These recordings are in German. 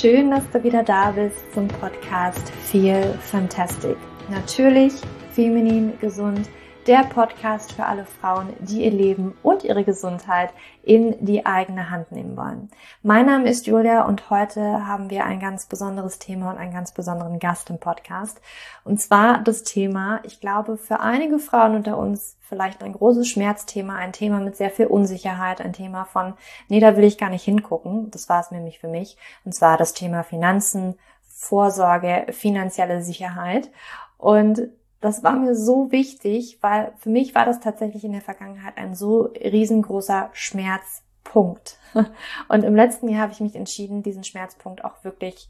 Schön, dass du wieder da bist zum Podcast Feel Fantastic. Natürlich feminin gesund der Podcast für alle Frauen, die ihr Leben und ihre Gesundheit in die eigene Hand nehmen wollen. Mein Name ist Julia und heute haben wir ein ganz besonderes Thema und einen ganz besonderen Gast im Podcast. Und zwar das Thema, ich glaube, für einige Frauen unter uns vielleicht ein großes Schmerzthema, ein Thema mit sehr viel Unsicherheit, ein Thema von, nee, da will ich gar nicht hingucken. Das war es nämlich für mich. Und zwar das Thema Finanzen, Vorsorge, finanzielle Sicherheit. Und das war mir so wichtig, weil für mich war das tatsächlich in der Vergangenheit ein so riesengroßer Schmerzpunkt. Und im letzten Jahr habe ich mich entschieden, diesen Schmerzpunkt auch wirklich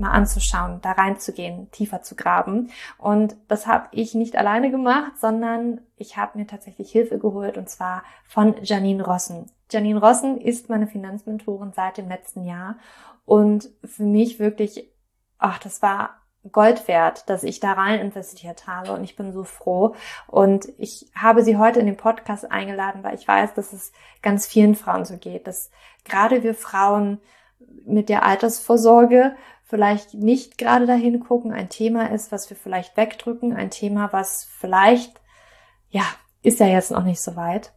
mal anzuschauen, da reinzugehen, tiefer zu graben. Und das habe ich nicht alleine gemacht, sondern ich habe mir tatsächlich Hilfe geholt und zwar von Janine Rossen. Janine Rossen ist meine Finanzmentorin seit dem letzten Jahr und für mich wirklich, ach, das war Gold wert, dass ich da rein investiert habe und ich bin so froh. Und ich habe sie heute in den Podcast eingeladen, weil ich weiß, dass es ganz vielen Frauen so geht, dass gerade wir Frauen mit der Altersvorsorge vielleicht nicht gerade dahin gucken, ein Thema ist, was wir vielleicht wegdrücken, ein Thema, was vielleicht, ja, ist ja jetzt noch nicht so weit.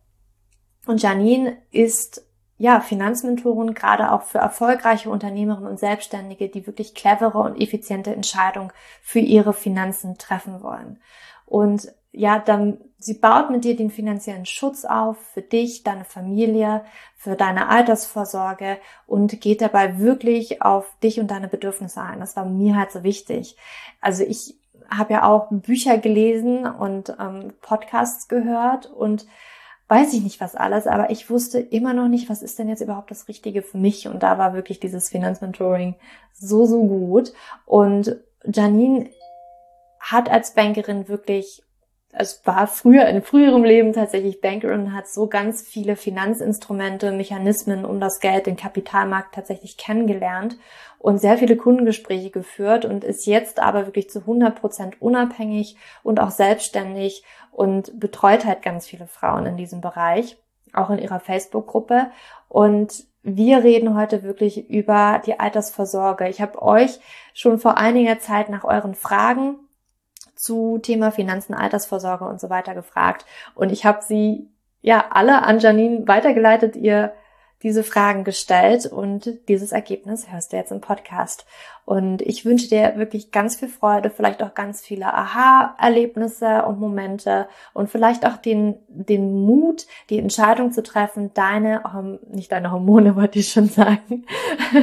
Und Janine ist ja, Finanzmentoren gerade auch für erfolgreiche Unternehmerinnen und Selbstständige, die wirklich clevere und effiziente Entscheidungen für ihre Finanzen treffen wollen. Und ja, dann, sie baut mit dir den finanziellen Schutz auf für dich, deine Familie, für deine Altersvorsorge und geht dabei wirklich auf dich und deine Bedürfnisse ein. Das war mir halt so wichtig. Also ich habe ja auch Bücher gelesen und ähm, Podcasts gehört und weiß ich nicht was alles, aber ich wusste immer noch nicht, was ist denn jetzt überhaupt das Richtige für mich. Und da war wirklich dieses Finanzmentoring so, so gut. Und Janine hat als Bankerin wirklich es war früher in früherem Leben tatsächlich Bankerin, hat so ganz viele Finanzinstrumente, Mechanismen um das Geld, den Kapitalmarkt tatsächlich kennengelernt und sehr viele Kundengespräche geführt und ist jetzt aber wirklich zu 100 Prozent unabhängig und auch selbstständig und betreut halt ganz viele Frauen in diesem Bereich, auch in ihrer Facebook-Gruppe. Und wir reden heute wirklich über die Altersvorsorge. Ich habe euch schon vor einiger Zeit nach euren Fragen zu Thema Finanzen, Altersvorsorge und so weiter gefragt. Und ich habe sie ja alle an Janine weitergeleitet. Ihr diese Fragen gestellt und dieses Ergebnis hörst du jetzt im Podcast. Und ich wünsche dir wirklich ganz viel Freude, vielleicht auch ganz viele Aha-Erlebnisse und Momente und vielleicht auch den, den Mut, die Entscheidung zu treffen, deine, nicht deine Hormone, wollte ich schon sagen.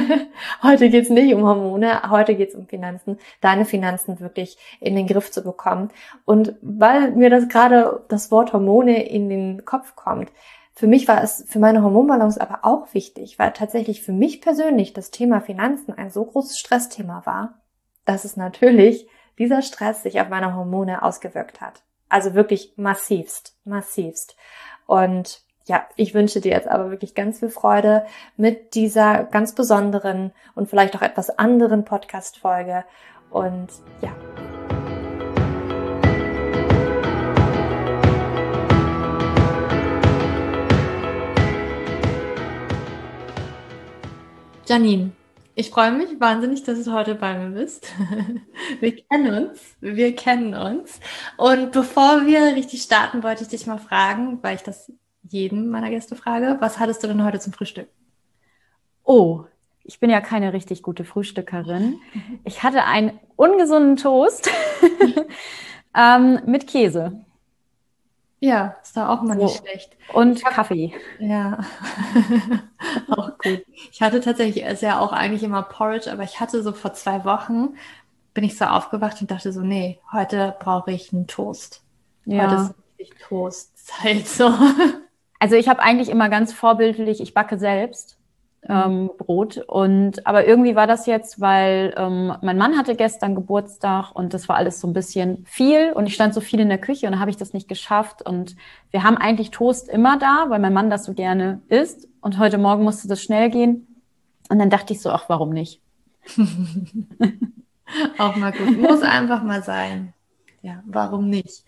heute geht's nicht um Hormone, heute geht's um Finanzen, deine Finanzen wirklich in den Griff zu bekommen. Und weil mir das gerade das Wort Hormone in den Kopf kommt, für mich war es für meine Hormonbalance aber auch wichtig, weil tatsächlich für mich persönlich das Thema Finanzen ein so großes Stressthema war, dass es natürlich dieser Stress sich auf meine Hormone ausgewirkt hat. Also wirklich massivst, massivst. Und ja, ich wünsche dir jetzt aber wirklich ganz viel Freude mit dieser ganz besonderen und vielleicht auch etwas anderen Podcast-Folge. Und ja, Janine, ich freue mich wahnsinnig, dass du heute bei mir bist. Wir kennen uns, wir kennen uns. Und bevor wir richtig starten, wollte ich dich mal fragen, weil ich das jeden meiner Gäste frage, was hattest du denn heute zum Frühstück? Oh, ich bin ja keine richtig gute Frühstückerin. Ich hatte einen ungesunden Toast ähm, mit Käse. Ja, ist da auch mal nicht so. schlecht. Und hab, Kaffee. Ja, auch gut. Ich hatte tatsächlich, ist ja auch eigentlich immer Porridge, aber ich hatte so vor zwei Wochen, bin ich so aufgewacht und dachte so, nee, heute brauche ich einen Toast. Ja. Heute ist richtig Toastzeit so. Also ich habe eigentlich immer ganz vorbildlich, ich backe selbst ähm, Brot. Und aber irgendwie war das jetzt, weil ähm, mein Mann hatte gestern Geburtstag und das war alles so ein bisschen viel und ich stand so viel in der Küche und dann habe ich das nicht geschafft. Und wir haben eigentlich Toast immer da, weil mein Mann das so gerne isst. Und heute Morgen musste das schnell gehen. Und dann dachte ich so, ach, warum nicht? Auch mal gut. Muss einfach mal sein. Ja, warum nicht?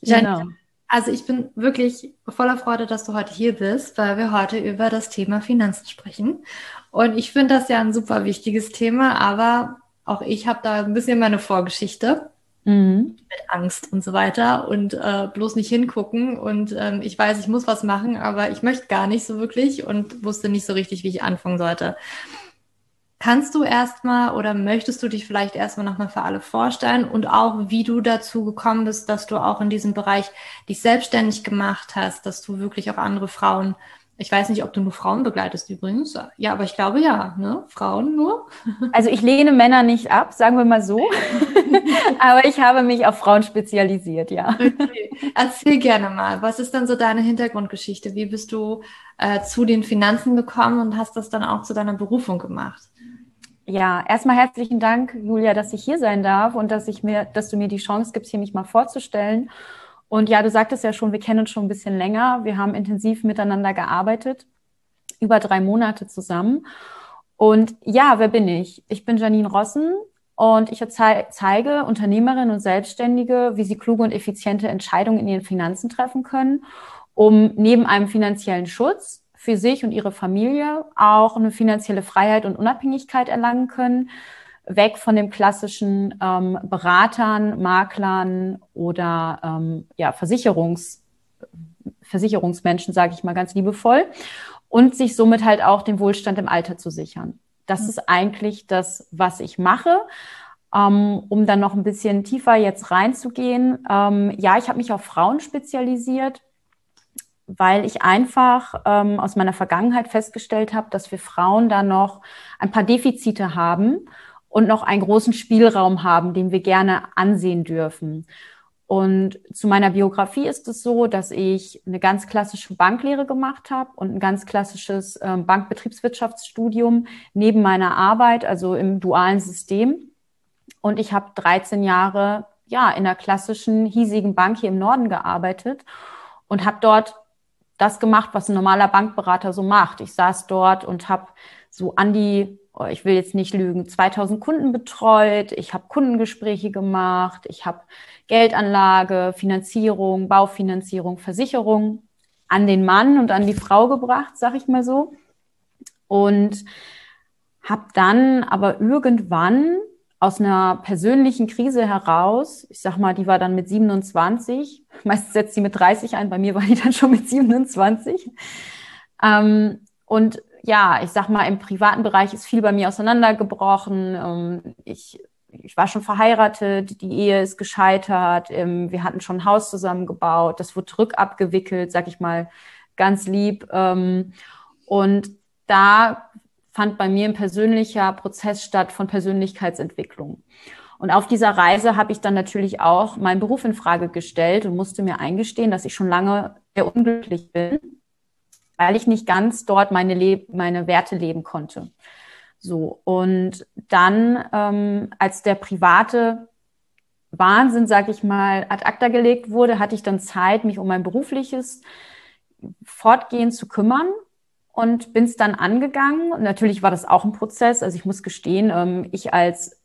Janine, genau. Also ich bin wirklich voller Freude, dass du heute hier bist, weil wir heute über das Thema Finanzen sprechen. Und ich finde das ja ein super wichtiges Thema, aber auch ich habe da ein bisschen meine Vorgeschichte mhm. mit Angst und so weiter und äh, bloß nicht hingucken. Und ähm, ich weiß, ich muss was machen, aber ich möchte gar nicht so wirklich und wusste nicht so richtig, wie ich anfangen sollte. Kannst du erstmal oder möchtest du dich vielleicht erstmal nochmal für alle vorstellen und auch, wie du dazu gekommen bist, dass du auch in diesem Bereich dich selbstständig gemacht hast, dass du wirklich auch andere Frauen, ich weiß nicht, ob du nur Frauen begleitest übrigens, ja, aber ich glaube ja, ne? Frauen nur. Also ich lehne Männer nicht ab, sagen wir mal so, aber ich habe mich auf Frauen spezialisiert, ja. Okay. Erzähl gerne mal, was ist dann so deine Hintergrundgeschichte? Wie bist du äh, zu den Finanzen gekommen und hast das dann auch zu deiner Berufung gemacht? Ja, erstmal herzlichen Dank, Julia, dass ich hier sein darf und dass ich mir, dass du mir die Chance gibst, hier mich mal vorzustellen. Und ja, du sagtest ja schon, wir kennen uns schon ein bisschen länger. Wir haben intensiv miteinander gearbeitet, über drei Monate zusammen. Und ja, wer bin ich? Ich bin Janine Rossen und ich zeige Unternehmerinnen und Selbstständige, wie sie kluge und effiziente Entscheidungen in ihren Finanzen treffen können, um neben einem finanziellen Schutz für sich und ihre Familie auch eine finanzielle Freiheit und Unabhängigkeit erlangen können, weg von den klassischen ähm, Beratern, Maklern oder ähm, ja, Versicherungs, Versicherungsmenschen, sage ich mal ganz liebevoll, und sich somit halt auch den Wohlstand im Alter zu sichern. Das mhm. ist eigentlich das, was ich mache. Ähm, um dann noch ein bisschen tiefer jetzt reinzugehen. Ähm, ja, ich habe mich auf Frauen spezialisiert weil ich einfach ähm, aus meiner Vergangenheit festgestellt habe, dass wir Frauen da noch ein paar Defizite haben und noch einen großen Spielraum haben, den wir gerne ansehen dürfen. Und zu meiner Biografie ist es so, dass ich eine ganz klassische Banklehre gemacht habe und ein ganz klassisches ähm, Bankbetriebswirtschaftsstudium neben meiner Arbeit, also im dualen System. Und ich habe 13 Jahre ja in der klassischen hiesigen Bank hier im Norden gearbeitet und habe dort das gemacht, was ein normaler Bankberater so macht. Ich saß dort und habe so an die, oh, ich will jetzt nicht lügen, 2000 Kunden betreut. Ich habe Kundengespräche gemacht. Ich habe Geldanlage, Finanzierung, Baufinanzierung, Versicherung an den Mann und an die Frau gebracht, sag ich mal so. Und habe dann aber irgendwann aus einer persönlichen Krise heraus, ich sag mal, die war dann mit 27, meistens setzt sie mit 30 ein, bei mir war die dann schon mit 27. Ähm, und ja, ich sag mal, im privaten Bereich ist viel bei mir auseinandergebrochen. Ähm, ich, ich war schon verheiratet, die Ehe ist gescheitert, ähm, wir hatten schon ein Haus zusammengebaut, das wurde rückabgewickelt, sag ich mal, ganz lieb. Ähm, und da fand bei mir ein persönlicher Prozess statt von Persönlichkeitsentwicklung. Und auf dieser Reise habe ich dann natürlich auch meinen Beruf in Frage gestellt und musste mir eingestehen, dass ich schon lange sehr unglücklich bin, weil ich nicht ganz dort meine, Le meine Werte leben konnte. So, und dann, ähm, als der private Wahnsinn, sag ich mal, ad acta gelegt wurde, hatte ich dann Zeit, mich um mein berufliches Fortgehen zu kümmern und bin es dann angegangen. Natürlich war das auch ein Prozess. Also ich muss gestehen, ähm, ich als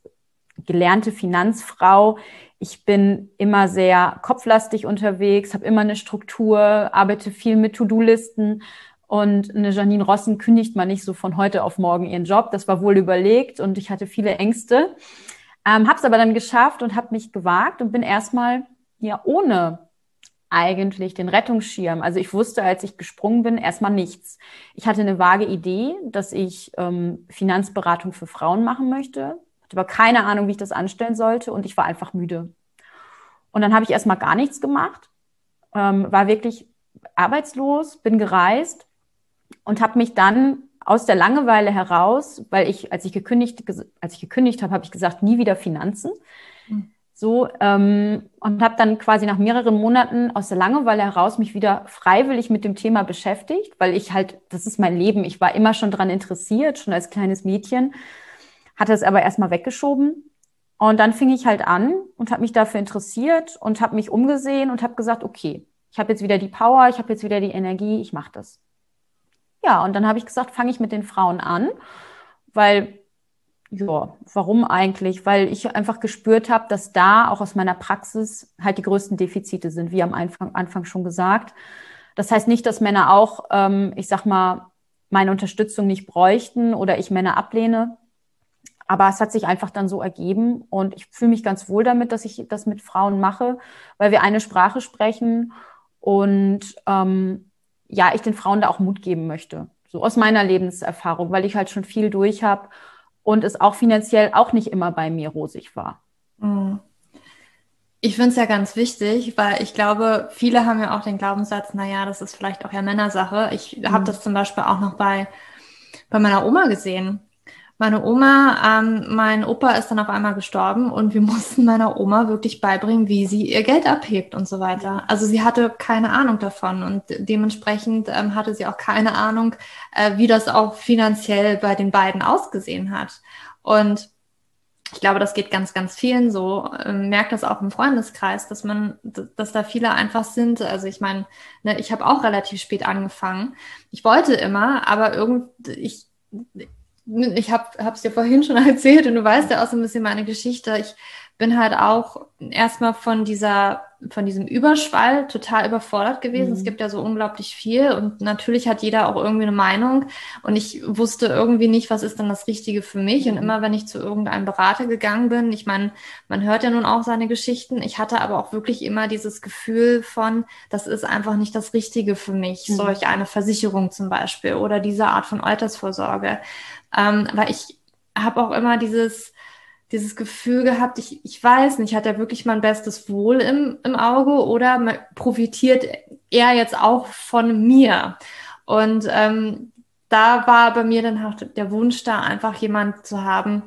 gelernte Finanzfrau, ich bin immer sehr kopflastig unterwegs, habe immer eine Struktur, arbeite viel mit To-Do-Listen. Und eine Janine Rossen kündigt man nicht so von heute auf morgen ihren Job. Das war wohl überlegt und ich hatte viele Ängste. Ähm, habe es aber dann geschafft und habe mich gewagt und bin erstmal ja ohne eigentlich den Rettungsschirm? Also ich wusste, als ich gesprungen bin, erstmal nichts. Ich hatte eine vage Idee, dass ich ähm, Finanzberatung für Frauen machen möchte, hatte aber keine Ahnung, wie ich das anstellen sollte und ich war einfach müde. Und dann habe ich erstmal gar nichts gemacht, ähm, war wirklich arbeitslos, bin gereist und habe mich dann aus der Langeweile heraus, weil ich, als ich gekündigt, als ich gekündigt habe, habe ich gesagt, nie wieder Finanzen. Mhm so, ähm, und habe dann quasi nach mehreren Monaten aus der Langeweile heraus mich wieder freiwillig mit dem Thema beschäftigt, weil ich halt, das ist mein Leben, ich war immer schon dran interessiert, schon als kleines Mädchen, hatte es aber erstmal weggeschoben. Und dann fing ich halt an und habe mich dafür interessiert und habe mich umgesehen und habe gesagt, okay, ich habe jetzt wieder die Power, ich habe jetzt wieder die Energie, ich mache das. Ja, und dann habe ich gesagt, fange ich mit den Frauen an, weil ja, warum eigentlich? Weil ich einfach gespürt habe, dass da auch aus meiner Praxis halt die größten Defizite sind, wie am Anfang, Anfang schon gesagt. Das heißt nicht, dass Männer auch, ähm, ich sag mal, meine Unterstützung nicht bräuchten oder ich Männer ablehne. Aber es hat sich einfach dann so ergeben und ich fühle mich ganz wohl damit, dass ich das mit Frauen mache, weil wir eine Sprache sprechen und ähm, ja, ich den Frauen da auch Mut geben möchte. So aus meiner Lebenserfahrung, weil ich halt schon viel durch habe und es auch finanziell auch nicht immer bei mir rosig war. Mhm. Ich finde es ja ganz wichtig, weil ich glaube, viele haben ja auch den Glaubenssatz, naja, das ist vielleicht auch ja Männersache. Ich mhm. habe das zum Beispiel auch noch bei, bei meiner Oma gesehen meine Oma, ähm, mein Opa ist dann auf einmal gestorben und wir mussten meiner Oma wirklich beibringen, wie sie ihr Geld abhebt und so weiter. Also sie hatte keine Ahnung davon und dementsprechend ähm, hatte sie auch keine Ahnung, äh, wie das auch finanziell bei den beiden ausgesehen hat. Und ich glaube, das geht ganz, ganz vielen so. Ähm, merkt das auch im Freundeskreis, dass man, dass da viele einfach sind. Also ich meine, ne, ich habe auch relativ spät angefangen. Ich wollte immer, aber irgendwie, ich ich habe es dir vorhin schon erzählt und du weißt ja auch so ein bisschen meine Geschichte. Ich bin halt auch erstmal von dieser, von diesem Überschwall total überfordert gewesen. Mhm. Es gibt ja so unglaublich viel und natürlich hat jeder auch irgendwie eine Meinung und ich wusste irgendwie nicht, was ist dann das Richtige für mich. Und mhm. immer wenn ich zu irgendeinem Berater gegangen bin, ich meine, man hört ja nun auch seine Geschichten. Ich hatte aber auch wirklich immer dieses Gefühl von, das ist einfach nicht das Richtige für mich. Mhm. Solch eine Versicherung zum Beispiel oder diese Art von Altersvorsorge ähm, weil ich habe auch immer dieses, dieses Gefühl gehabt, ich, ich weiß nicht, hat er wirklich mein bestes Wohl im, im Auge oder profitiert er jetzt auch von mir? Und ähm, da war bei mir dann auch der Wunsch da, einfach jemand zu haben,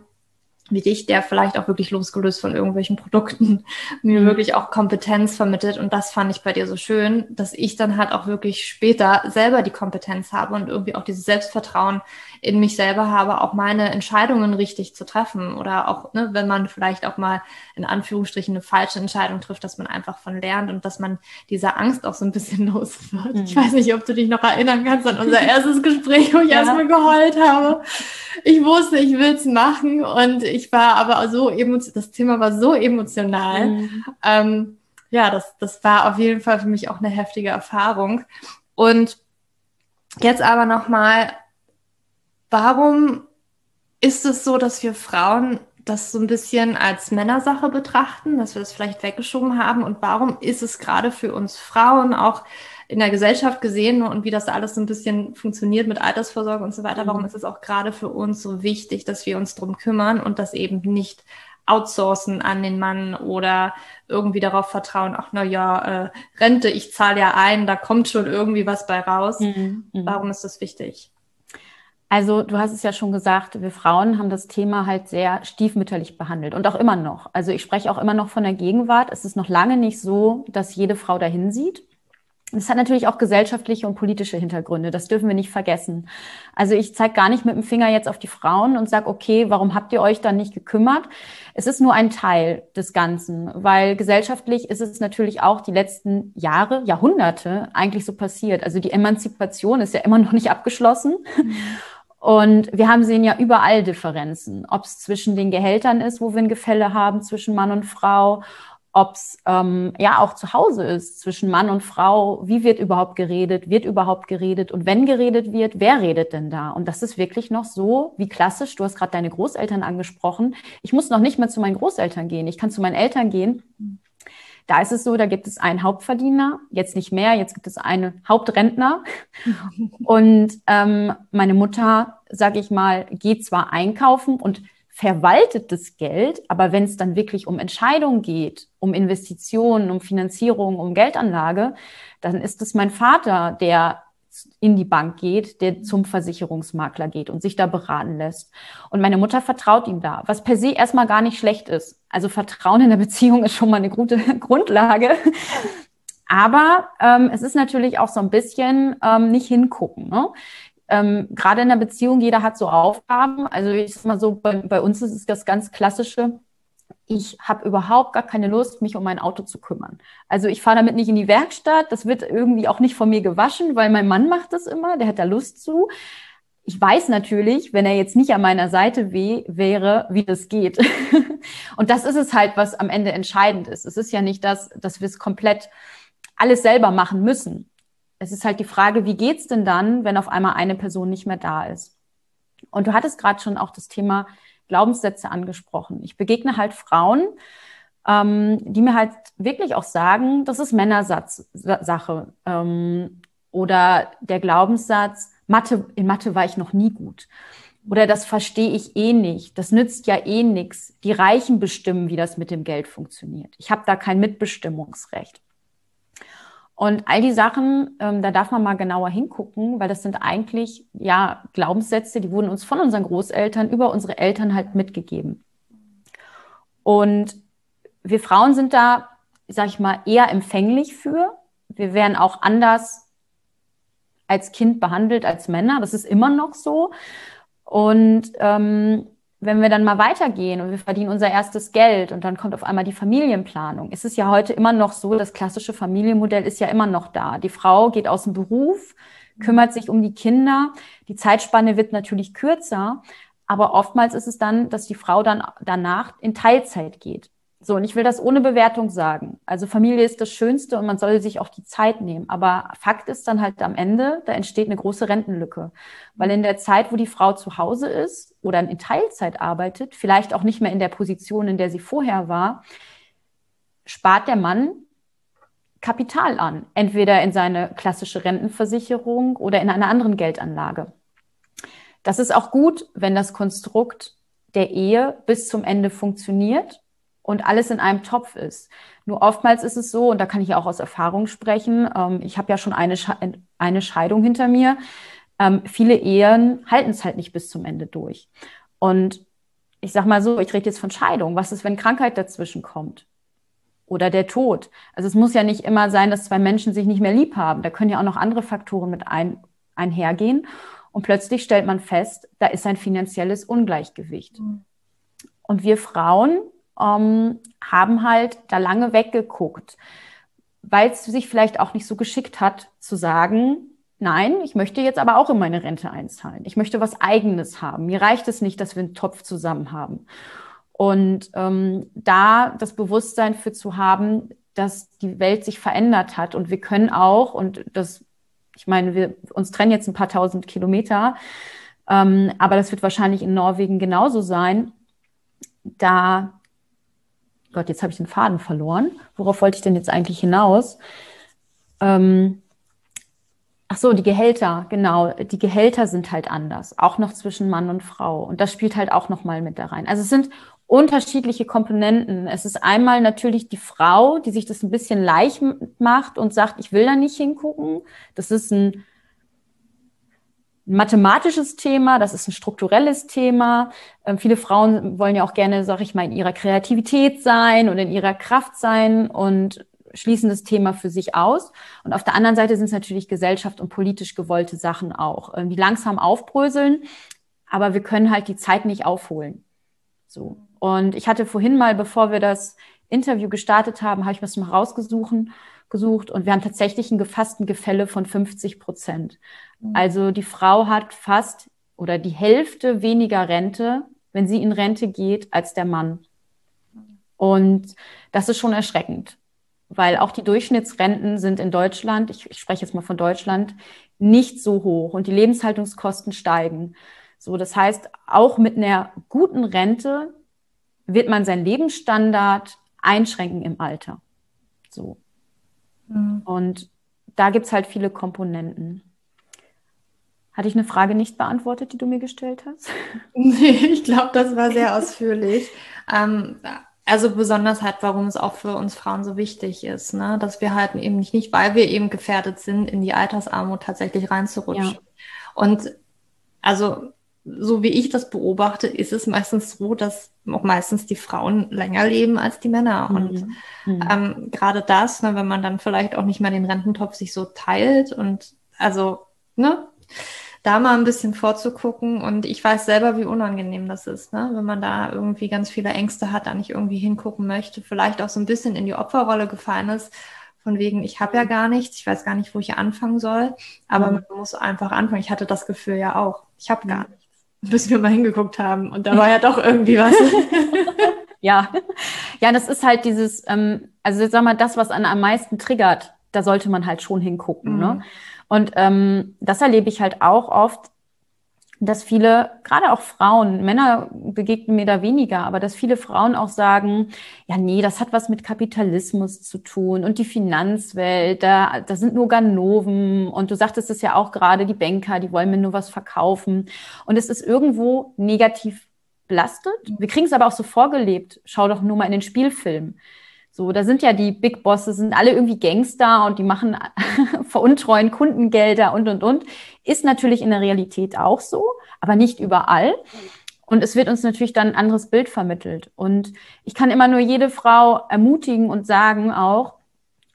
wie dich, der vielleicht auch wirklich losgelöst von irgendwelchen Produkten mir mhm. wirklich auch Kompetenz vermittelt. Und das fand ich bei dir so schön, dass ich dann halt auch wirklich später selber die Kompetenz habe und irgendwie auch dieses Selbstvertrauen in mich selber habe, auch meine Entscheidungen richtig zu treffen. Oder auch, ne, wenn man vielleicht auch mal in Anführungsstrichen eine falsche Entscheidung trifft, dass man einfach von lernt und dass man diese Angst auch so ein bisschen los wird. Mhm. Ich weiß nicht, ob du dich noch erinnern kannst an unser erstes Gespräch, wo ich ja. erstmal geheult habe. Ich wusste, ich will es machen und ich war aber so emotional, das Thema war so emotional. Mhm. Ähm, ja, das, das war auf jeden Fall für mich auch eine heftige Erfahrung. Und jetzt aber nochmal, warum ist es so, dass wir Frauen das so ein bisschen als Männersache betrachten, dass wir das vielleicht weggeschoben haben? Und warum ist es gerade für uns Frauen auch in der Gesellschaft gesehen und wie das alles so ein bisschen funktioniert mit Altersvorsorge und so weiter, warum mhm. ist es auch gerade für uns so wichtig, dass wir uns drum kümmern und das eben nicht outsourcen an den Mann oder irgendwie darauf vertrauen, ach na ja, äh, Rente, ich zahle ja ein, da kommt schon irgendwie was bei raus. Mhm. mhm. Warum ist das wichtig? Also du hast es ja schon gesagt, wir Frauen haben das Thema halt sehr stiefmütterlich behandelt und auch immer noch. Also ich spreche auch immer noch von der Gegenwart. Es ist noch lange nicht so, dass jede Frau dahin sieht. Das hat natürlich auch gesellschaftliche und politische Hintergründe. Das dürfen wir nicht vergessen. Also ich zeige gar nicht mit dem Finger jetzt auf die Frauen und sage, okay, warum habt ihr euch dann nicht gekümmert? Es ist nur ein Teil des Ganzen, weil gesellschaftlich ist es natürlich auch die letzten Jahre, Jahrhunderte eigentlich so passiert. Also die Emanzipation ist ja immer noch nicht abgeschlossen. Mhm. Und wir haben sehen ja überall Differenzen, ob es zwischen den Gehältern ist, wo wir ein Gefälle haben zwischen Mann und Frau, ob es ähm, ja auch zu Hause ist zwischen Mann und Frau. Wie wird überhaupt geredet? Wird überhaupt geredet? Und wenn geredet wird, wer redet denn da? Und das ist wirklich noch so wie klassisch. Du hast gerade deine Großeltern angesprochen. Ich muss noch nicht mal zu meinen Großeltern gehen. Ich kann zu meinen Eltern gehen. Da ist es so, da gibt es einen Hauptverdiener, jetzt nicht mehr, jetzt gibt es einen Hauptrentner. und ähm, meine Mutter, sage ich mal, geht zwar einkaufen und verwaltet das Geld, aber wenn es dann wirklich um Entscheidungen geht, um Investitionen, um Finanzierung, um Geldanlage, dann ist es mein Vater, der in die Bank geht, der zum Versicherungsmakler geht und sich da beraten lässt. Und meine Mutter vertraut ihm da, was per se erstmal gar nicht schlecht ist. Also Vertrauen in der Beziehung ist schon mal eine gute Grundlage. Aber ähm, es ist natürlich auch so ein bisschen ähm, nicht hingucken. Ne? ähm, gerade in der Beziehung, jeder hat so Aufgaben. Also ich sag mal so, bei, bei uns ist es das ganz klassische. Ich habe überhaupt gar keine Lust, mich um mein Auto zu kümmern. Also ich fahre damit nicht in die Werkstatt. Das wird irgendwie auch nicht von mir gewaschen, weil mein Mann macht das immer. Der hat da Lust zu. ich weiß natürlich, wenn er jetzt nicht an meiner Seite weh wäre, wie das geht. und das ist es halt, was am Ende entscheidend ist. Es ist ja nicht das, dass wir es komplett alles selber machen müssen. Es ist halt die Frage, wie geht's denn dann, wenn auf einmal eine Person nicht mehr da ist? Und du hattest gerade schon auch das Thema Glaubenssätze angesprochen. Ich begegne halt Frauen, ähm, die mir halt wirklich auch sagen, das ist Männersache. Ähm, oder der Glaubenssatz, Mathe, in Mathe war ich noch nie gut. Oder das verstehe ich eh nicht. Das nützt ja eh nichts. Die Reichen bestimmen, wie das mit dem Geld funktioniert. Ich habe da kein Mitbestimmungsrecht. Und all die Sachen, ähm, da darf man mal genauer hingucken, weil das sind eigentlich ja Glaubenssätze, die wurden uns von unseren Großeltern über unsere Eltern halt mitgegeben. Und wir Frauen sind da, sag ich mal, eher empfänglich für. Wir werden auch anders als Kind behandelt als Männer. Das ist immer noch so. Und ähm, wenn wir dann mal weitergehen und wir verdienen unser erstes Geld und dann kommt auf einmal die Familienplanung, ist es ja heute immer noch so, das klassische Familienmodell ist ja immer noch da. Die Frau geht aus dem Beruf, kümmert sich um die Kinder. Die Zeitspanne wird natürlich kürzer, aber oftmals ist es dann, dass die Frau dann danach in Teilzeit geht. So, und ich will das ohne Bewertung sagen. Also Familie ist das Schönste und man soll sich auch die Zeit nehmen. Aber Fakt ist dann halt am Ende, da entsteht eine große Rentenlücke. Weil in der Zeit, wo die Frau zu Hause ist oder in Teilzeit arbeitet, vielleicht auch nicht mehr in der Position, in der sie vorher war, spart der Mann Kapital an. Entweder in seine klassische Rentenversicherung oder in einer anderen Geldanlage. Das ist auch gut, wenn das Konstrukt der Ehe bis zum Ende funktioniert und alles in einem Topf ist. Nur oftmals ist es so, und da kann ich auch aus Erfahrung sprechen, ähm, ich habe ja schon eine, Sche eine Scheidung hinter mir. Ähm, viele Ehen halten es halt nicht bis zum Ende durch. Und ich sag mal so, ich rede jetzt von Scheidung. Was ist, wenn Krankheit dazwischen kommt? Oder der Tod. Also es muss ja nicht immer sein, dass zwei Menschen sich nicht mehr lieb haben. Da können ja auch noch andere Faktoren mit ein, einhergehen. Und plötzlich stellt man fest, da ist ein finanzielles Ungleichgewicht. Mhm. Und wir Frauen ähm, haben halt da lange weggeguckt, weil es sich vielleicht auch nicht so geschickt hat zu sagen, nein, ich möchte jetzt aber auch in meine Rente einzahlen. Ich möchte was eigenes haben. Mir reicht es nicht, dass wir einen Topf zusammen haben. Und ähm, da das Bewusstsein für zu haben, dass die Welt sich verändert hat und wir können auch, und das, ich meine, wir uns trennen jetzt ein paar tausend Kilometer, ähm, aber das wird wahrscheinlich in Norwegen genauso sein, da Gott, jetzt habe ich den Faden verloren. Worauf wollte ich denn jetzt eigentlich hinaus? Ähm, ach so, die Gehälter, genau. Die Gehälter sind halt anders, auch noch zwischen Mann und Frau. Und das spielt halt auch nochmal mit da rein. Also es sind unterschiedliche Komponenten. Es ist einmal natürlich die Frau, die sich das ein bisschen leicht macht und sagt, ich will da nicht hingucken. Das ist ein ein mathematisches Thema, das ist ein strukturelles Thema. Ähm, viele Frauen wollen ja auch gerne, sag ich mal, in ihrer Kreativität sein und in ihrer Kraft sein und schließen das Thema für sich aus. Und auf der anderen Seite sind es natürlich gesellschaft und politisch gewollte Sachen auch, ähm, die langsam aufbröseln, aber wir können halt die Zeit nicht aufholen. So. Und ich hatte vorhin mal, bevor wir das Interview gestartet haben, habe ich was mal rausgesucht gesucht und wir haben tatsächlich einen gefassten Gefälle von 50 Prozent. Mhm. Also die Frau hat fast oder die Hälfte weniger Rente, wenn sie in Rente geht, als der Mann. Und das ist schon erschreckend, weil auch die Durchschnittsrenten sind in Deutschland, ich, ich spreche jetzt mal von Deutschland, nicht so hoch und die Lebenshaltungskosten steigen. So, das heißt, auch mit einer guten Rente wird man seinen Lebensstandard einschränken im Alter. So. Mhm. Und da gibt es halt viele Komponenten. Hatte ich eine Frage nicht beantwortet, die du mir gestellt hast? Nee, ich glaube, das war sehr ausführlich. Ähm, also besonders halt, warum es auch für uns Frauen so wichtig ist, ne? dass wir halt eben nicht, nicht, weil wir eben gefährdet sind, in die Altersarmut tatsächlich reinzurutschen. Ja. Und also so wie ich das beobachte, ist es meistens so, dass auch meistens die Frauen länger leben als die Männer. Mhm. Und mhm. ähm, gerade das, ne, wenn man dann vielleicht auch nicht mehr den Rententopf sich so teilt und also, ne, da mal ein bisschen vorzugucken. Und ich weiß selber, wie unangenehm das ist, ne? wenn man da irgendwie ganz viele Ängste hat, da nicht irgendwie hingucken möchte, vielleicht auch so ein bisschen in die Opferrolle gefallen ist von wegen, ich habe ja gar nichts, ich weiß gar nicht, wo ich anfangen soll, aber mhm. man muss einfach anfangen. Ich hatte das Gefühl ja auch, ich habe gar mhm. nichts, bis wir mal hingeguckt haben und da war ja doch irgendwie was. ja, ja, das ist halt dieses, ähm, also jetzt sag mal, das, was an am meisten triggert, da sollte man halt schon hingucken. Ne? Mhm. Ne? Und ähm, das erlebe ich halt auch oft, dass viele, gerade auch Frauen, Männer begegnen mir da weniger, aber dass viele Frauen auch sagen, ja, nee, das hat was mit Kapitalismus zu tun und die Finanzwelt, da, da sind nur Ganoven und du sagtest es ja auch gerade, die Banker, die wollen mir nur was verkaufen und es ist irgendwo negativ belastet. Wir kriegen es aber auch so vorgelebt. Schau doch nur mal in den Spielfilm. So, da sind ja die Big Bosses, sind alle irgendwie Gangster und die machen veruntreuen Kundengelder und, und, und. Ist natürlich in der Realität auch so, aber nicht überall. Und es wird uns natürlich dann ein anderes Bild vermittelt. Und ich kann immer nur jede Frau ermutigen und sagen auch,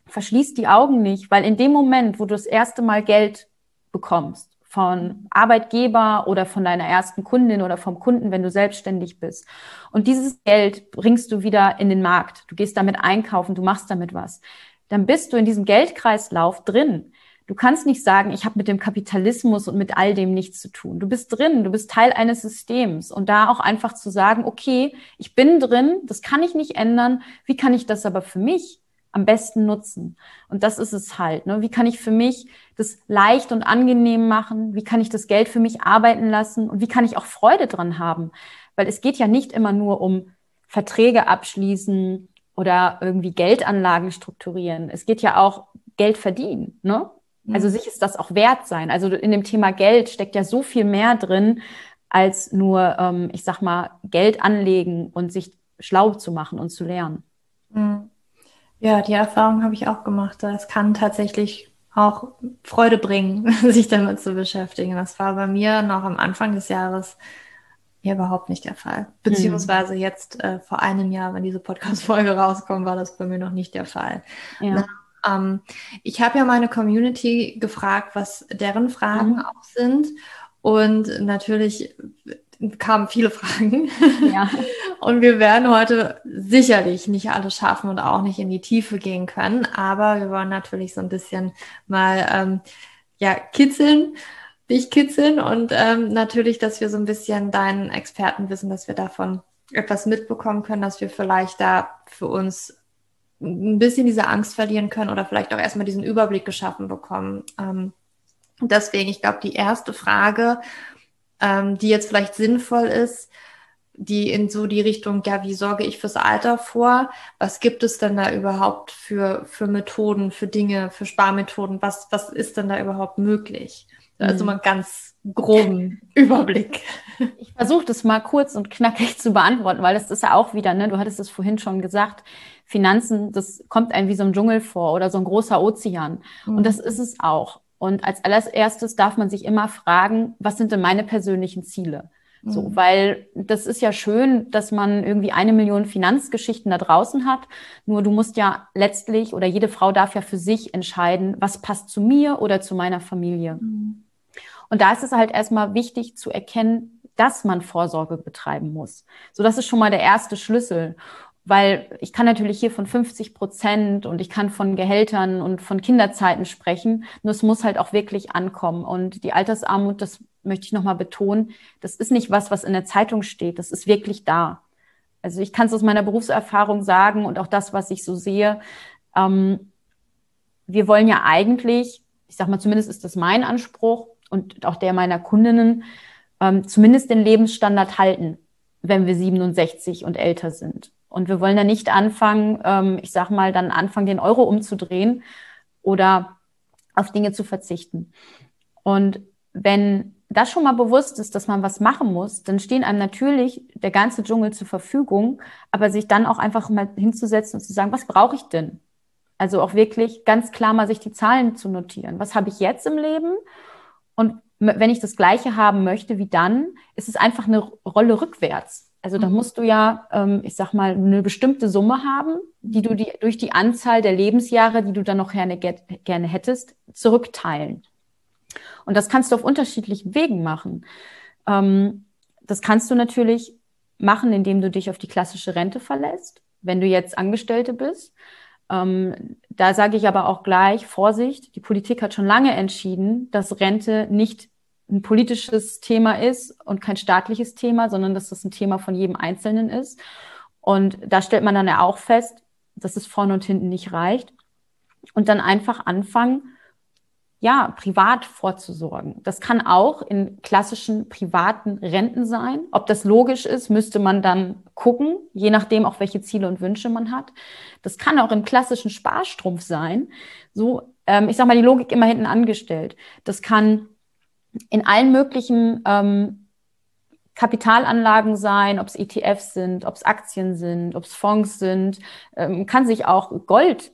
verschließ die Augen nicht, weil in dem Moment, wo du das erste Mal Geld bekommst, von Arbeitgeber oder von deiner ersten Kundin oder vom Kunden, wenn du selbstständig bist. Und dieses Geld bringst du wieder in den Markt. Du gehst damit einkaufen, du machst damit was. Dann bist du in diesem Geldkreislauf drin. Du kannst nicht sagen, ich habe mit dem Kapitalismus und mit all dem nichts zu tun. Du bist drin, du bist Teil eines Systems. Und da auch einfach zu sagen, okay, ich bin drin, das kann ich nicht ändern. Wie kann ich das aber für mich am besten nutzen? Und das ist es halt. Ne? Wie kann ich für mich das leicht und angenehm machen? Wie kann ich das Geld für mich arbeiten lassen? Und wie kann ich auch Freude dran haben? Weil es geht ja nicht immer nur um Verträge abschließen oder irgendwie Geldanlagen strukturieren. Es geht ja auch Geld verdienen. Ne? Mhm. Also sich ist das auch wert sein. Also in dem Thema Geld steckt ja so viel mehr drin, als nur, ähm, ich sag mal, Geld anlegen und sich schlau zu machen und zu lernen. Mhm. Ja, die Erfahrung habe ich auch gemacht. Es kann tatsächlich auch Freude bringen, sich damit zu beschäftigen. Das war bei mir noch am Anfang des Jahres ja überhaupt nicht der Fall. Beziehungsweise hm. jetzt äh, vor einem Jahr, wenn diese Podcast-Folge rauskommt, war das bei mir noch nicht der Fall. Ja. Na, ähm, ich habe ja meine Community gefragt, was deren Fragen mhm. auch sind. Und natürlich kamen viele Fragen. Ja. Und wir werden heute sicherlich nicht alles schaffen und auch nicht in die Tiefe gehen können. Aber wir wollen natürlich so ein bisschen mal ähm, ja, kitzeln, dich kitzeln und ähm, natürlich, dass wir so ein bisschen deinen Experten wissen, dass wir davon etwas mitbekommen können, dass wir vielleicht da für uns ein bisschen diese Angst verlieren können oder vielleicht auch erstmal diesen Überblick geschaffen bekommen. Ähm, deswegen, ich glaube, die erste Frage, ähm, die jetzt vielleicht sinnvoll ist, die in so die Richtung, ja, wie sorge ich fürs Alter vor? Was gibt es denn da überhaupt für, für Methoden, für Dinge, für Sparmethoden? Was, was ist denn da überhaupt möglich? Also mhm. mal ganz groben Überblick. Ich versuche das mal kurz und knackig zu beantworten, weil das ist ja auch wieder, ne, du hattest es vorhin schon gesagt, Finanzen, das kommt einem wie so ein Dschungel vor oder so ein großer Ozean. Mhm. Und das ist es auch. Und als allererstes darf man sich immer fragen, was sind denn meine persönlichen Ziele? So, mhm. weil das ist ja schön, dass man irgendwie eine Million Finanzgeschichten da draußen hat. Nur du musst ja letztlich oder jede Frau darf ja für sich entscheiden, was passt zu mir oder zu meiner Familie. Mhm. Und da ist es halt erstmal wichtig zu erkennen, dass man Vorsorge betreiben muss. So, das ist schon mal der erste Schlüssel weil ich kann natürlich hier von 50 Prozent und ich kann von Gehältern und von Kinderzeiten sprechen. Nur es muss halt auch wirklich ankommen. Und die Altersarmut, das möchte ich nochmal betonen, das ist nicht was, was in der Zeitung steht. Das ist wirklich da. Also ich kann es aus meiner Berufserfahrung sagen und auch das, was ich so sehe. Ähm, wir wollen ja eigentlich, ich sag mal, zumindest ist das mein Anspruch und auch der meiner Kundinnen, ähm, zumindest den Lebensstandard halten, wenn wir 67 und älter sind. Und wir wollen da nicht anfangen, ähm, ich sag mal, dann anfangen, den Euro umzudrehen oder auf Dinge zu verzichten. Und wenn das schon mal bewusst ist, dass man was machen muss, dann stehen einem natürlich der ganze Dschungel zur Verfügung, aber sich dann auch einfach mal hinzusetzen und zu sagen, was brauche ich denn? Also auch wirklich ganz klar mal sich die Zahlen zu notieren. Was habe ich jetzt im Leben? Und wenn ich das Gleiche haben möchte wie dann, ist es einfach eine Rolle rückwärts. Also da mhm. musst du ja, ähm, ich sag mal, eine bestimmte Summe haben, die du die, durch die Anzahl der Lebensjahre, die du dann noch gerne, gerne hättest, zurückteilen. Und das kannst du auf unterschiedlichen Wegen machen. Ähm, das kannst du natürlich machen, indem du dich auf die klassische Rente verlässt, wenn du jetzt Angestellte bist. Ähm, da sage ich aber auch gleich, Vorsicht, die Politik hat schon lange entschieden, dass Rente nicht ein politisches Thema ist und kein staatliches Thema, sondern dass das ein Thema von jedem Einzelnen ist. Und da stellt man dann ja auch fest, dass es vorne und hinten nicht reicht. Und dann einfach anfangen, ja, privat vorzusorgen. Das kann auch in klassischen privaten Renten sein. Ob das logisch ist, müsste man dann gucken, je nachdem auch welche Ziele und Wünsche man hat. Das kann auch im klassischen Sparstrumpf sein. So, ähm, ich sag mal, die Logik immer hinten angestellt. Das kann in allen möglichen ähm, Kapitalanlagen sein, ob es ETFs sind, ob es Aktien sind, ob es Fonds sind, ähm, kann sich auch Gold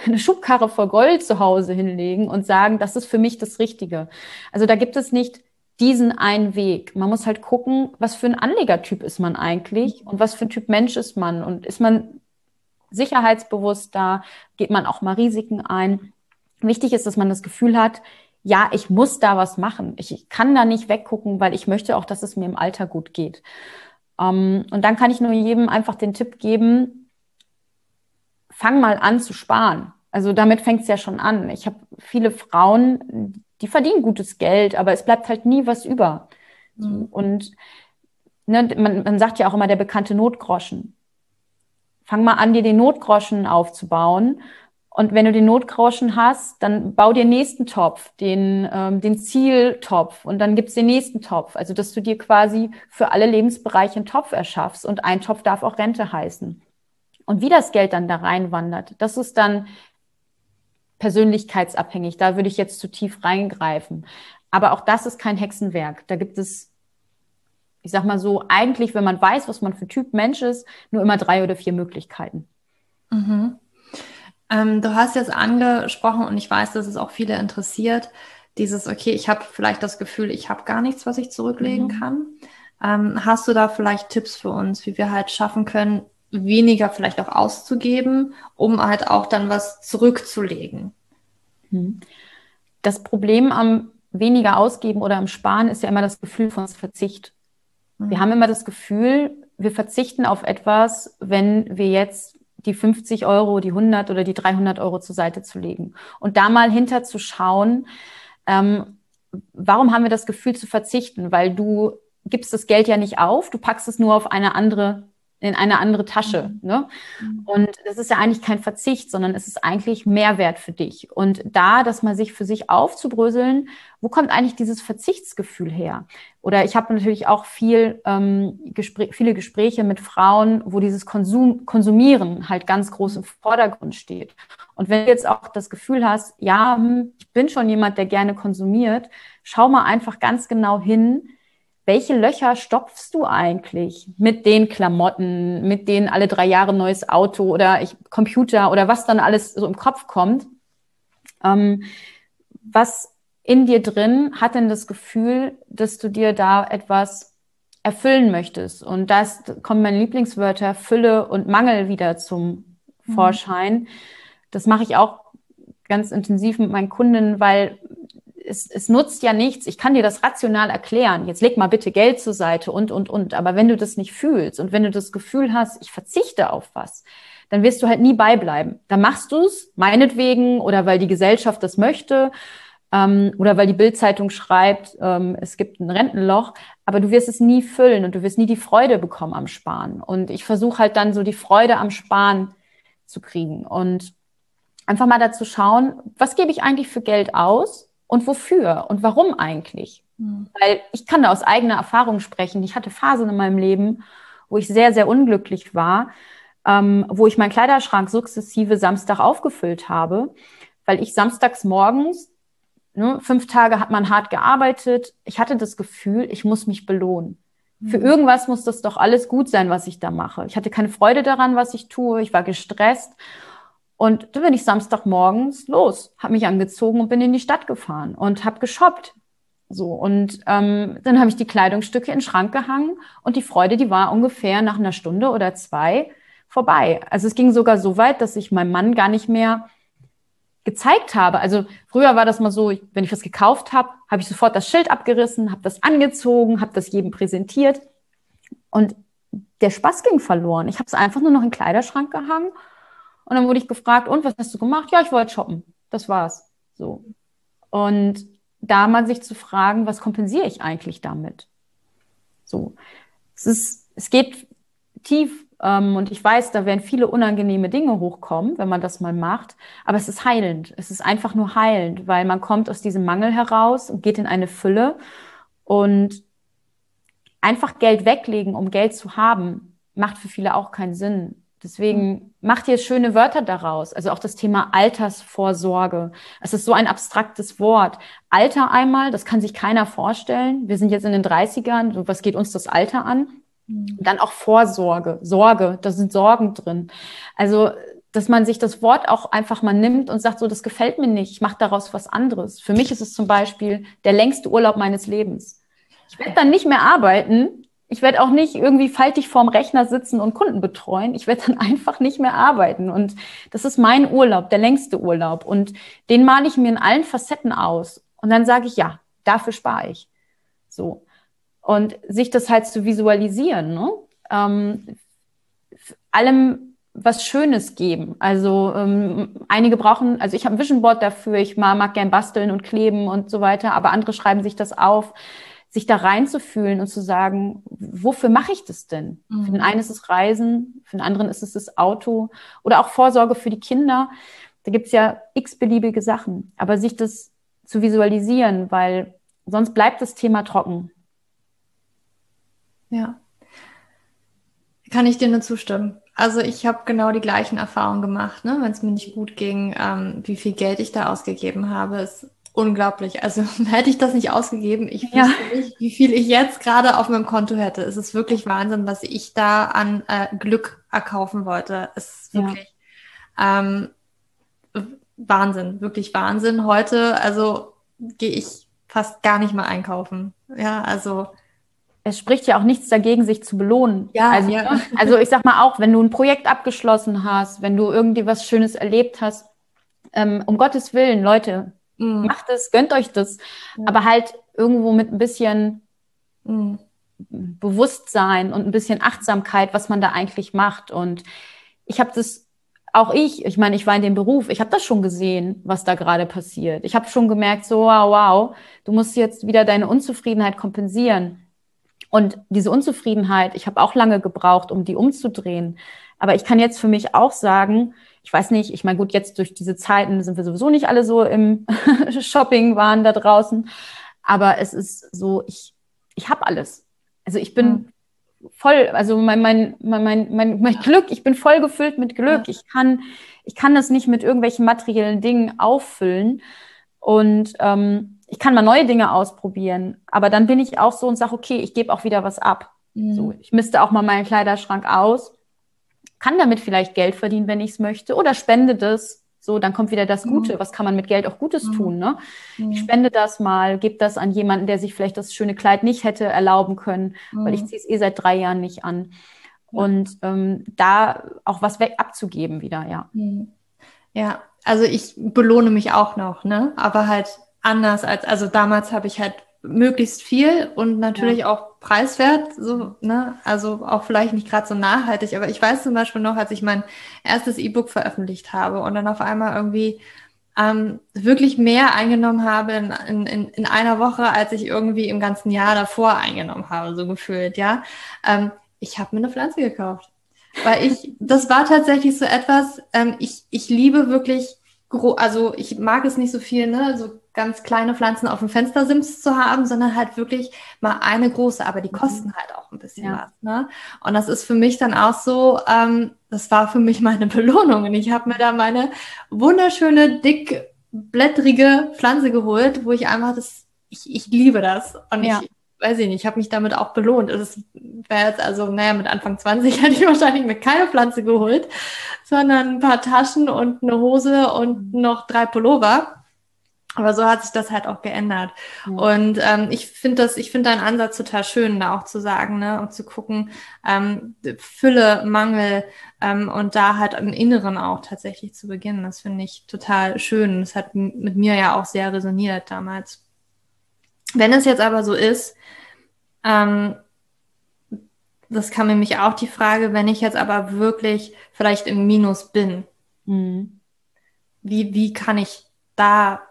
eine Schubkarre voll Gold zu Hause hinlegen und sagen, das ist für mich das Richtige. Also da gibt es nicht diesen einen Weg. Man muss halt gucken, was für ein Anlegertyp ist man eigentlich und was für ein Typ Mensch ist man und ist man sicherheitsbewusster, geht man auch mal Risiken ein. Wichtig ist, dass man das Gefühl hat, ja, ich muss da was machen. Ich kann da nicht weggucken, weil ich möchte auch, dass es mir im Alter gut geht. Ähm, und dann kann ich nur jedem einfach den Tipp geben, fang mal an zu sparen. Also damit fängt es ja schon an. Ich habe viele Frauen, die verdienen gutes Geld, aber es bleibt halt nie was über. Mhm. Und ne, man, man sagt ja auch immer der bekannte Notgroschen. Fang mal an, dir den Notgroschen aufzubauen. Und wenn du den Notgroschen hast, dann bau dir den nächsten Topf, den, ähm, den Zieltopf und dann gibt's den nächsten Topf. Also dass du dir quasi für alle Lebensbereiche einen Topf erschaffst und ein Topf darf auch Rente heißen. Und wie das Geld dann da reinwandert, das ist dann persönlichkeitsabhängig. Da würde ich jetzt zu tief reingreifen. Aber auch das ist kein Hexenwerk. Da gibt es, ich sag mal so, eigentlich, wenn man weiß, was man für Typ Mensch ist, nur immer drei oder vier Möglichkeiten. Mhm. Ähm, du hast jetzt angesprochen und ich weiß, dass es auch viele interessiert, dieses, okay, ich habe vielleicht das Gefühl, ich habe gar nichts, was ich zurücklegen mhm. kann. Ähm, hast du da vielleicht Tipps für uns, wie wir halt schaffen können, weniger vielleicht auch auszugeben, um halt auch dann was zurückzulegen. Hm. Das Problem am weniger ausgeben oder am Sparen ist ja immer das Gefühl von Verzicht. Wir mhm. haben immer das Gefühl, wir verzichten auf etwas, wenn wir jetzt die 50 Euro, die 100 oder die 300 Euro zur Seite zu legen. Und da mal hinterzuschauen, ähm, warum haben wir das Gefühl zu verzichten? Weil du gibst das Geld ja nicht auf, du packst es nur auf eine andere in eine andere Tasche. Mhm. Ne? Mhm. Und das ist ja eigentlich kein Verzicht, sondern es ist eigentlich Mehrwert für dich. Und da, das mal sich für sich aufzubröseln, wo kommt eigentlich dieses Verzichtsgefühl her? Oder ich habe natürlich auch viel, ähm, Gespr viele Gespräche mit Frauen, wo dieses Konsum Konsumieren halt ganz groß im Vordergrund steht. Und wenn du jetzt auch das Gefühl hast, ja, hm, ich bin schon jemand, der gerne konsumiert, schau mal einfach ganz genau hin, welche Löcher stopfst du eigentlich mit den Klamotten, mit denen alle drei Jahre neues Auto oder ich, Computer oder was dann alles so im Kopf kommt? Ähm, was in dir drin hat denn das Gefühl, dass du dir da etwas erfüllen möchtest? Und das kommen meine Lieblingswörter Fülle und Mangel wieder zum mhm. Vorschein. Das mache ich auch ganz intensiv mit meinen Kunden, weil es, es nutzt ja nichts, ich kann dir das rational erklären, jetzt leg mal bitte Geld zur Seite und, und, und. Aber wenn du das nicht fühlst und wenn du das Gefühl hast, ich verzichte auf was, dann wirst du halt nie beibleiben. Dann machst du es, meinetwegen, oder weil die Gesellschaft das möchte, ähm, oder weil die Bildzeitung schreibt, ähm, es gibt ein Rentenloch, aber du wirst es nie füllen und du wirst nie die Freude bekommen am Sparen. Und ich versuche halt dann so die Freude am Sparen zu kriegen und einfach mal dazu schauen, was gebe ich eigentlich für Geld aus? Und wofür und warum eigentlich. Mhm. Weil ich kann da aus eigener Erfahrung sprechen. Ich hatte Phasen in meinem Leben, wo ich sehr, sehr unglücklich war, ähm, wo ich meinen Kleiderschrank sukzessive Samstag aufgefüllt habe, weil ich samstags morgens, ne, fünf Tage hat man hart gearbeitet, ich hatte das Gefühl, ich muss mich belohnen. Für mhm. irgendwas muss das doch alles gut sein, was ich da mache. Ich hatte keine Freude daran, was ich tue. Ich war gestresst. Und da bin ich Samstagmorgens los, habe mich angezogen und bin in die Stadt gefahren und habe geshoppt. So, und ähm, dann habe ich die Kleidungsstücke in den Schrank gehangen und die Freude, die war ungefähr nach einer Stunde oder zwei vorbei. Also es ging sogar so weit, dass ich meinem Mann gar nicht mehr gezeigt habe. Also früher war das mal so, wenn ich was gekauft habe, habe ich sofort das Schild abgerissen, habe das angezogen, habe das jedem präsentiert und der Spaß ging verloren. Ich habe es einfach nur noch in den Kleiderschrank gehangen Und dann wurde ich gefragt, und was hast du gemacht? Ja, ich wollte shoppen. Das war's. So. Und da mal sich zu fragen, was kompensiere ich eigentlich damit? So. Es ist, es geht tief ähm, und ich weiß, da werden viele unangenehme Dinge hochkommen, wenn man das mal macht. Aber es ist heilend. Es ist einfach nur heilend, weil man kommt aus diesem Mangel heraus und geht in eine Fülle. Und einfach Geld weglegen, um Geld zu haben, macht für viele auch keinen Sinn. Deswegen macht ihr schöne Wörter daraus. Also auch das Thema Altersvorsorge. Es ist so ein abstraktes Wort. Alter einmal, das kann sich keiner vorstellen. Wir sind jetzt in den 30ern. So, was geht uns das Alter an? Mhm. Dann auch Vorsorge, Sorge, da sind Sorgen drin. Also, dass man sich das Wort auch einfach mal nimmt und sagt, so, das gefällt mir nicht, ich mache daraus was anderes. Für mich ist es zum Beispiel der längste Urlaub meines Lebens. Ich werde dann nicht mehr arbeiten. Ich werde auch nicht irgendwie faltig vorm Rechner sitzen und Kunden betreuen. Ich werde dann einfach nicht mehr arbeiten. Und das ist mein Urlaub, der längste Urlaub. Und den male ich mir in allen Facetten aus. Und dann sage ich, ja, dafür spare ich. So. Und sich das halt zu visualisieren, ne? ähm, allem was Schönes geben. Also ähm, einige brauchen, also ich habe ein Vision Board dafür, ich mag, mag gern basteln und kleben und so weiter, aber andere schreiben sich das auf, sich da reinzufühlen und zu sagen, wofür mache ich das denn? Mhm. Für den einen ist es Reisen, für den anderen ist es das Auto oder auch Vorsorge für die Kinder. Da gibt's ja x-beliebige Sachen, aber sich das zu visualisieren, weil sonst bleibt das Thema trocken. Ja. Kann ich dir nur zustimmen. Also ich habe genau die gleichen Erfahrungen gemacht, ne? wenn es mir nicht gut ging, ähm, wie viel Geld ich da ausgegeben habe, ist unglaublich. Also hätte ich das nicht ausgegeben, ich ja. wüsste nicht, wie viel ich jetzt gerade auf meinem Konto hätte. Es ist wirklich Wahnsinn, was ich da an äh, Glück erkaufen wollte. Es ist wirklich ja. ähm, Wahnsinn, wirklich Wahnsinn. Heute, also gehe ich fast gar nicht mehr einkaufen. Ja, also es spricht ja auch nichts dagegen, sich zu belohnen. Ja, also, ja. Ne? also ich sag mal auch, wenn du ein Projekt abgeschlossen hast, wenn du irgendwie was Schönes erlebt hast, ähm, um Gottes Willen, Leute, mhm. macht es, gönnt euch das. Ja. Aber halt irgendwo mit ein bisschen mhm. Bewusstsein und ein bisschen Achtsamkeit, was man da eigentlich macht. Und ich habe das auch ich, ich meine, ich war in dem Beruf, ich habe das schon gesehen, was da gerade passiert. Ich habe schon gemerkt, so wow, wow, du musst jetzt wieder deine Unzufriedenheit kompensieren. Und diese Unzufriedenheit, ich habe auch lange gebraucht, um die umzudrehen. Aber ich kann jetzt für mich auch sagen, ich weiß nicht, ich meine, gut, jetzt durch diese Zeiten sind wir sowieso nicht alle so im Shopping waren da draußen. Aber es ist so, ich, ich habe alles. Also ich bin mhm. voll, also mein, mein, mein, mein, mein, mein Glück, ich bin voll gefüllt mit Glück. Ja. Ich kann, ich kann das nicht mit irgendwelchen materiellen Dingen auffüllen. Und ähm, ich kann mal neue Dinge ausprobieren, aber dann bin ich auch so und sage, okay, ich gebe auch wieder was ab. Mhm. So, ich misste auch mal meinen Kleiderschrank aus, kann damit vielleicht Geld verdienen, wenn ich es möchte, oder spende das. So, dann kommt wieder das Gute. Mhm. Was kann man mit Geld auch Gutes mhm. tun? Ne? Ich spende das mal, gebe das an jemanden, der sich vielleicht das schöne Kleid nicht hätte erlauben können, weil ich ziehe es eh seit drei Jahren nicht an. Und ähm, da auch was weg abzugeben wieder, ja. Ja, also ich belohne mich auch noch, ne? Aber halt anders als, also damals habe ich halt möglichst viel und natürlich ja. auch preiswert, so, ne, also auch vielleicht nicht gerade so nachhaltig, aber ich weiß zum Beispiel noch, als ich mein erstes E-Book veröffentlicht habe und dann auf einmal irgendwie ähm, wirklich mehr eingenommen habe in, in, in einer Woche, als ich irgendwie im ganzen Jahr davor eingenommen habe, so gefühlt, ja. Ähm, ich habe mir eine Pflanze gekauft. Weil ich, das war tatsächlich so etwas, ähm, ich, ich liebe wirklich, also ich mag es nicht so viel, ne, so ganz kleine Pflanzen auf dem Fenstersims zu haben, sondern halt wirklich mal eine große, aber die mhm. kosten halt auch ein bisschen ja. was. Ne? Und das ist für mich dann auch so, ähm, das war für mich meine Belohnung. Und ich habe mir da meine wunderschöne, dickblättrige Pflanze geholt, wo ich einfach das, ich, ich liebe das. Und ja. ich weiß ich nicht, ich habe mich damit auch belohnt. Es wäre jetzt also, naja, mit Anfang 20 hätte ich wahrscheinlich mir keine Pflanze geholt, sondern ein paar Taschen und eine Hose und mhm. noch drei Pullover. Aber so hat sich das halt auch geändert. Ja. Und ähm, ich finde das, ich finde deinen Ansatz total schön, da auch zu sagen, ne, und zu gucken, ähm, Fülle, Mangel ähm, und da halt im Inneren auch tatsächlich zu beginnen. Das finde ich total schön. Das hat mit mir ja auch sehr resoniert damals. Wenn es jetzt aber so ist, ähm, das kam nämlich auch die Frage, wenn ich jetzt aber wirklich vielleicht im Minus bin, Mhm. Wie, wie kann ich da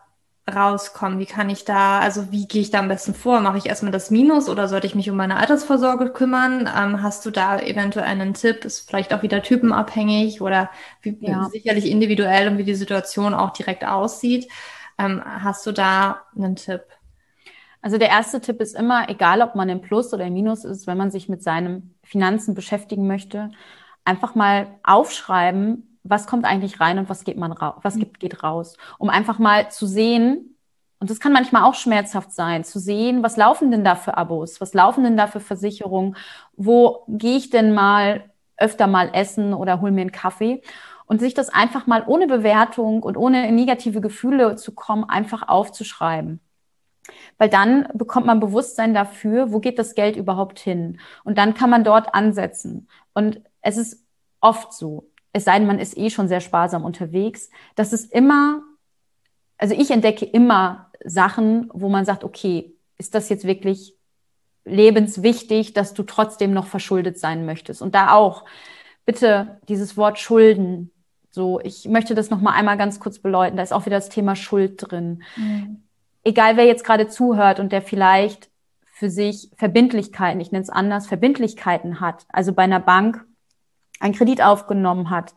rauskommen? Wie kann ich da, also wie gehe ich da am besten vor? Mache ich erstmal das Minus oder sollte ich mich um meine Altersvorsorge kümmern? Ähm, hast du da eventuell einen Tipp? Ist vielleicht auch wieder typenabhängig oder wie, ja. sicherlich individuell und wie die Situation auch direkt aussieht. Ähm, hast du da einen Tipp? Also der erste Tipp ist immer, egal ob man im Plus oder im Minus ist, wenn man sich mit seinen Finanzen beschäftigen möchte, einfach mal aufschreiben, was kommt eigentlich rein und was geht man raus, was gibt, geht raus, um einfach mal zu sehen, und das kann manchmal auch schmerzhaft sein, zu sehen, was laufen denn da für Abos, was laufen denn da für Versicherungen, wo gehe ich denn mal öfter mal essen oder hol mir einen Kaffee? Und sich das einfach mal ohne Bewertung und ohne negative Gefühle zu kommen, einfach aufzuschreiben. Weil dann bekommt man Bewusstsein dafür, wo geht das Geld überhaupt hin? Und dann kann man dort ansetzen. Und es ist oft so, es sei denn, man ist eh schon sehr sparsam unterwegs, dass es immer, also ich entdecke immer Sachen, wo man sagt, okay, ist das jetzt wirklich lebenswichtig, dass du trotzdem noch verschuldet sein möchtest? Und da auch, bitte dieses Wort Schulden, so, ich möchte das noch mal einmal ganz kurz beläuten, da ist auch wieder das Thema Schuld drin. Mhm. Egal, wer jetzt gerade zuhört und der vielleicht für sich Verbindlichkeiten, ich nenne es anders, Verbindlichkeiten hat, also bei einer Bank einen Kredit aufgenommen hat,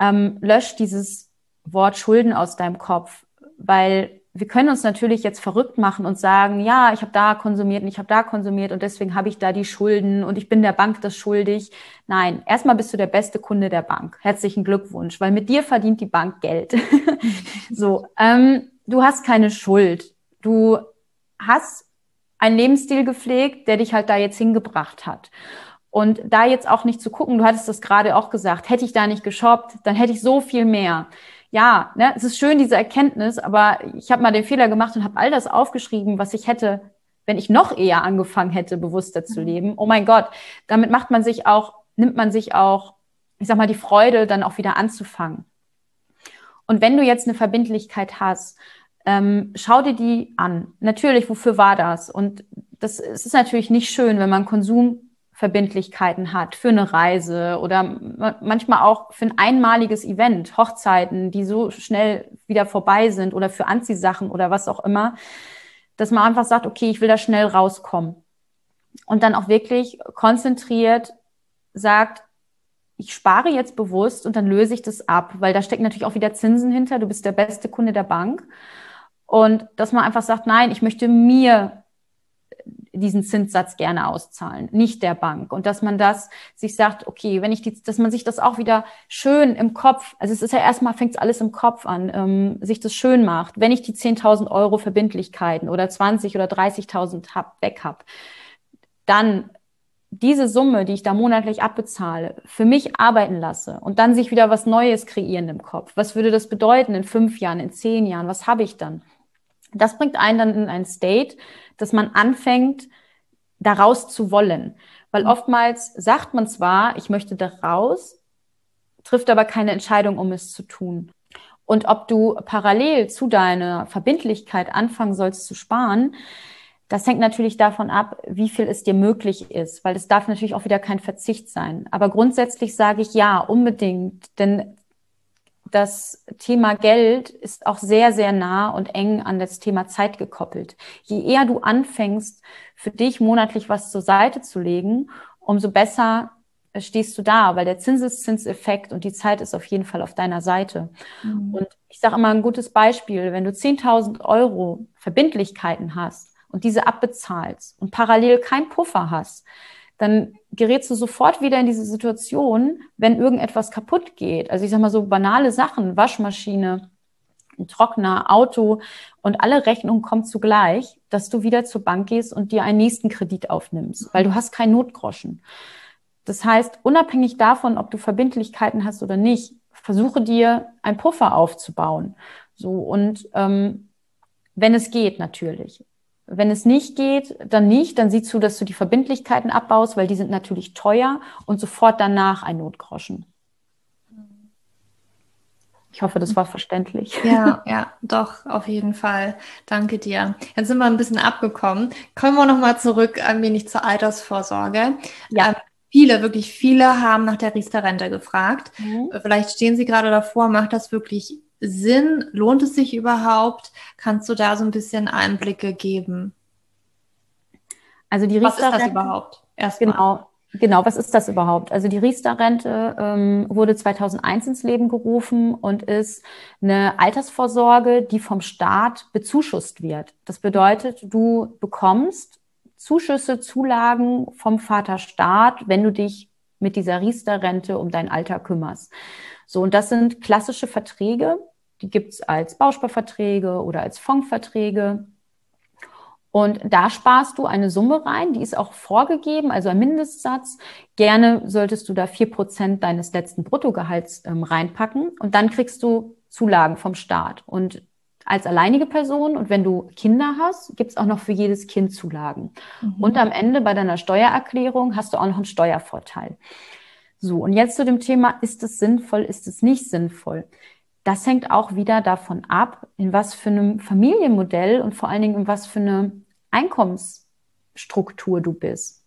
ähm, lösch dieses Wort Schulden aus deinem Kopf, weil wir können uns natürlich jetzt verrückt machen und sagen, ja, ich habe da konsumiert und ich habe da konsumiert und deswegen habe ich da die Schulden und ich bin der Bank das schuldig. Nein, erstmal bist du der beste Kunde der Bank. Herzlichen Glückwunsch, weil mit dir verdient die Bank Geld. so, ähm, du hast keine Schuld. Du hast einen Lebensstil gepflegt, der dich halt da jetzt hingebracht hat. Und da jetzt auch nicht zu gucken, du hattest das gerade auch gesagt, hätte ich da nicht geshoppt, dann hätte ich so viel mehr. Ja, ne, es ist schön, diese Erkenntnis, aber ich habe mal den Fehler gemacht und habe all das aufgeschrieben, was ich hätte, wenn ich noch eher angefangen hätte, bewusster zu mhm. leben. Oh mein Gott, damit macht man sich auch, nimmt man sich auch, ich sag mal, die Freude, dann auch wieder anzufangen. Und wenn du jetzt eine Verbindlichkeit hast, ähm, schau dir die an. Natürlich, wofür war das? Und das, es ist natürlich nicht schön, wenn man Konsum Verbindlichkeiten hat für eine Reise oder manchmal auch für ein einmaliges Event, Hochzeiten, die so schnell wieder vorbei sind oder für Anziehsachen oder was auch immer, dass man einfach sagt, okay, ich will da schnell rauskommen. Und dann auch wirklich konzentriert sagt, ich spare jetzt bewusst und dann löse ich das ab, weil da stecken natürlich auch wieder Zinsen hinter. Du bist der beste Kunde der Bank. Und dass man einfach sagt, nein, ich möchte mir diesen Zinssatz gerne auszahlen, nicht der Bank. Und dass man das sich sagt, okay, wenn ich die, dass man sich das auch wieder schön im Kopf, also es ist ja erstmal, fängt es alles im Kopf an, ähm, sich das schön macht. Wenn ich die 10.000 Euro Verbindlichkeiten oder 20 oder 30.000 hab, weg hab, dann diese Summe, die ich da monatlich abbezahle, für mich arbeiten lasse und dann sich wieder was Neues kreieren im Kopf. Was würde das bedeuten in fünf Jahren, in zehn Jahren? Was habe ich dann? Das bringt einen dann in ein State, dass man anfängt, daraus zu wollen. Weil mhm. oftmals sagt man zwar, ich möchte da raus, trifft aber keine Entscheidung, um es zu tun. Und ob du parallel zu deiner Verbindlichkeit anfangen sollst zu sparen, das hängt natürlich davon ab, wie viel es dir möglich ist, weil es darf natürlich auch wieder kein Verzicht sein. Aber grundsätzlich sage ich ja, unbedingt, denn das Thema Geld ist auch sehr, sehr nah und eng an das Thema Zeit gekoppelt. Je eher du anfängst, für dich monatlich was zur Seite zu legen, umso besser stehst du da, weil der Zinseszinseffekt und die Zeit ist auf jeden Fall auf deiner Seite. Mhm. Und ich sage immer ein gutes Beispiel, wenn du 10.000 Euro Verbindlichkeiten hast und diese abbezahlst und parallel kein Puffer hast, dann gerätst du sofort wieder in diese Situation, wenn irgendetwas kaputt geht. Also ich sag mal so banale Sachen, Waschmaschine, ein Trockner, Auto und alle Rechnungen kommen zugleich, dass du wieder zur Bank gehst und dir einen nächsten Kredit aufnimmst, weil du hast keinen Notgroschen. Das heißt, unabhängig davon, ob du Verbindlichkeiten hast oder nicht, versuche dir ein Puffer aufzubauen. So und ähm, wenn es geht, natürlich. Wenn es nicht geht, dann nicht. Dann siehst du, dass du die Verbindlichkeiten abbaust, weil die sind natürlich teuer und sofort danach ein Notgroschen. Ich hoffe, das war verständlich. Ja, ja, doch, auf jeden Fall. Danke dir. Jetzt sind wir ein bisschen abgekommen. Kommen wir nochmal zurück ein wenig zur Altersvorsorge. Ja. Ähm, viele, wirklich viele haben nach der Riester-Rente gefragt. Mhm. Vielleicht stehen sie gerade davor, macht das wirklich Sinn? Lohnt es sich überhaupt? Kannst du da so ein bisschen Einblicke geben? Also die Riester-Rente. Was ist das überhaupt? Erstmal. Genau. Genau, was ist das überhaupt? Also die Riester-Rente ähm, wurde 2001 ins Leben gerufen und ist eine Altersvorsorge, die vom Staat bezuschusst wird. Das bedeutet, du bekommst Zuschüsse, Zulagen vom Vaterstaat, wenn du dich mit dieser Riester-Rente um dein Alter kümmerst. So, und das sind klassische Verträge, die gibt's als Bausparverträge oder als Fondsverträge. Und da sparst du eine Summe rein, die ist auch vorgegeben, also ein Mindestsatz. Gerne solltest du da vier Prozent deines letzten Bruttogehalts ähm, reinpacken und dann kriegst du Zulagen vom Staat. Und als alleinige Person und wenn du Kinder hast, gibt's auch noch für jedes Kind Zulagen. Mhm. Und am Ende bei deiner Steuererklärung hast du auch noch einen Steuervorteil. So, und jetzt zu dem Thema, ist es sinnvoll, ist es nicht sinnvoll? Das hängt auch wieder davon ab, in was für einem Familienmodell und vor allen Dingen in was für eine Einkommensstruktur du bist.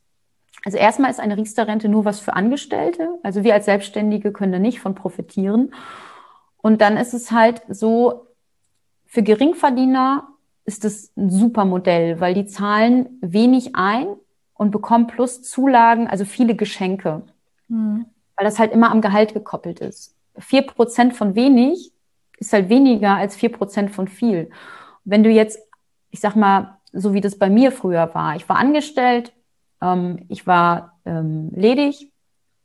Also erstmal ist eine Riester-Rente nur was für Angestellte. Also wir als Selbstständige können da nicht von profitieren. Und dann ist es halt so, für Geringverdiener ist es ein super Modell, weil die zahlen wenig ein und bekommen plus Zulagen, also viele Geschenke. Mhm. Weil das halt immer am Gehalt gekoppelt ist. Vier Prozent von wenig ist halt weniger als vier Prozent von viel. Wenn du jetzt, ich sag mal, so wie das bei mir früher war. Ich war angestellt, ähm, ich war ähm, ledig,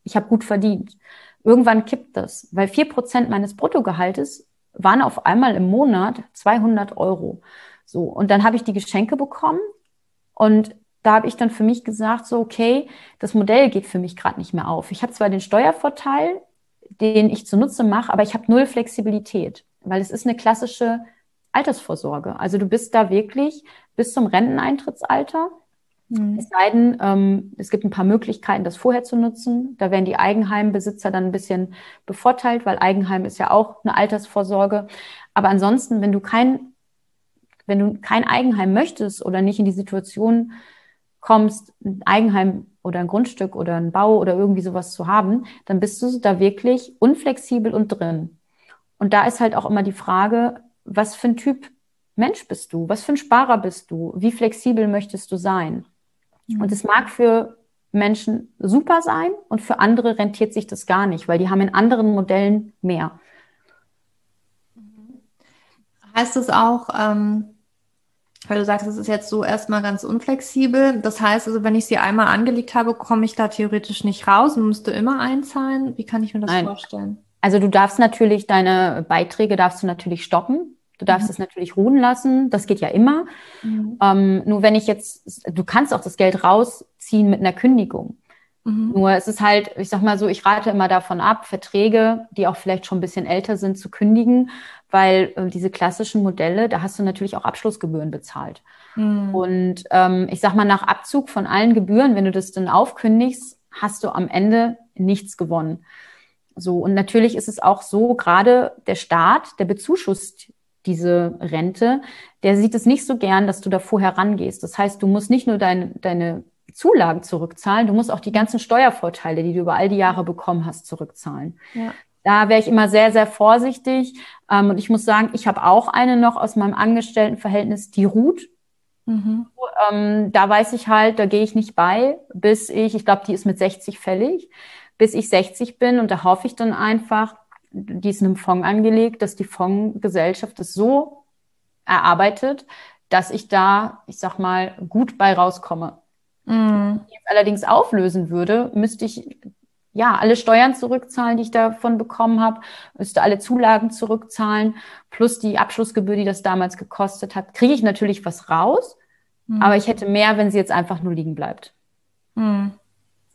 ich habe gut verdient. Irgendwann kippt das, weil vier Prozent meines Bruttogehaltes waren auf einmal im Monat 200 Euro. So und dann habe ich die Geschenke bekommen und da habe ich dann für mich gesagt, so okay, das Modell geht für mich gerade nicht mehr auf. Ich habe zwar den Steuervorteil, den ich zunutze mache, aber ich habe null Flexibilität, weil es ist eine klassische Altersvorsorge. Also du bist da wirklich bis zum Renteneintrittsalter. Mhm. Es sei denn, ähm, es gibt ein paar Möglichkeiten, das vorher zu nutzen. Da werden die Eigenheimbesitzer dann ein bisschen bevorteilt, weil Eigenheim ist ja auch eine Altersvorsorge. Aber ansonsten, wenn du kein, wenn du kein Eigenheim möchtest oder nicht in die Situation kommst, ein Eigenheim oder ein Grundstück oder ein Bau oder irgendwie sowas zu haben, dann bist du da wirklich unflexibel und drin. Und da ist halt auch immer die Frage, was für ein Typ Mensch bist du? Was für ein Sparer bist du? Wie flexibel möchtest du sein? Mhm. Und es mag für Menschen super sein und für andere rentiert sich das gar nicht, weil die haben in anderen Modellen mehr. Heißt es auch, ähm, weil du sagst, es ist jetzt so erstmal ganz unflexibel. Das heißt also, wenn ich sie einmal angelegt habe, komme ich da theoretisch nicht raus und müsste immer einzahlen. Wie kann ich mir das Nein. vorstellen? Also du darfst natürlich deine Beiträge darfst du natürlich stoppen. Du darfst mhm. es natürlich ruhen lassen. Das geht ja immer. Mhm. Ähm, nur wenn ich jetzt, du kannst auch das Geld rausziehen mit einer Kündigung. Mhm. Nur es ist halt, ich sag mal so, ich rate immer davon ab, Verträge, die auch vielleicht schon ein bisschen älter sind, zu kündigen, weil äh, diese klassischen Modelle, da hast du natürlich auch Abschlussgebühren bezahlt. Mhm. Und ähm, ich sag mal, nach Abzug von allen Gebühren, wenn du das dann aufkündigst, hast du am Ende nichts gewonnen. So, und natürlich ist es auch so, gerade der Staat, der bezuschusst diese Rente, der sieht es nicht so gern, dass du da vorher rangehst. Das heißt, du musst nicht nur deine, deine Zulagen zurückzahlen, du musst auch die ganzen Steuervorteile, die du über all die Jahre bekommen hast, zurückzahlen. Ja. Da wäre ich immer sehr, sehr vorsichtig. Ähm, und ich muss sagen, ich habe auch eine noch aus meinem Angestelltenverhältnis, die ruht. Mhm. Ähm, da weiß ich halt, da gehe ich nicht bei, bis ich, ich glaube, die ist mit 60 fällig, bis ich 60 bin. Und da hoffe ich dann einfach, die ist in einem Fonds angelegt, dass die Fondsgesellschaft es so erarbeitet, dass ich da, ich sag mal, gut bei rauskomme. Mhm. Wenn ich allerdings auflösen würde, müsste ich ja alle Steuern zurückzahlen, die ich davon bekommen habe, müsste alle Zulagen zurückzahlen, plus die Abschlussgebühr, die das damals gekostet hat. Kriege ich natürlich was raus, mhm. aber ich hätte mehr, wenn sie jetzt einfach nur liegen bleibt. Mhm.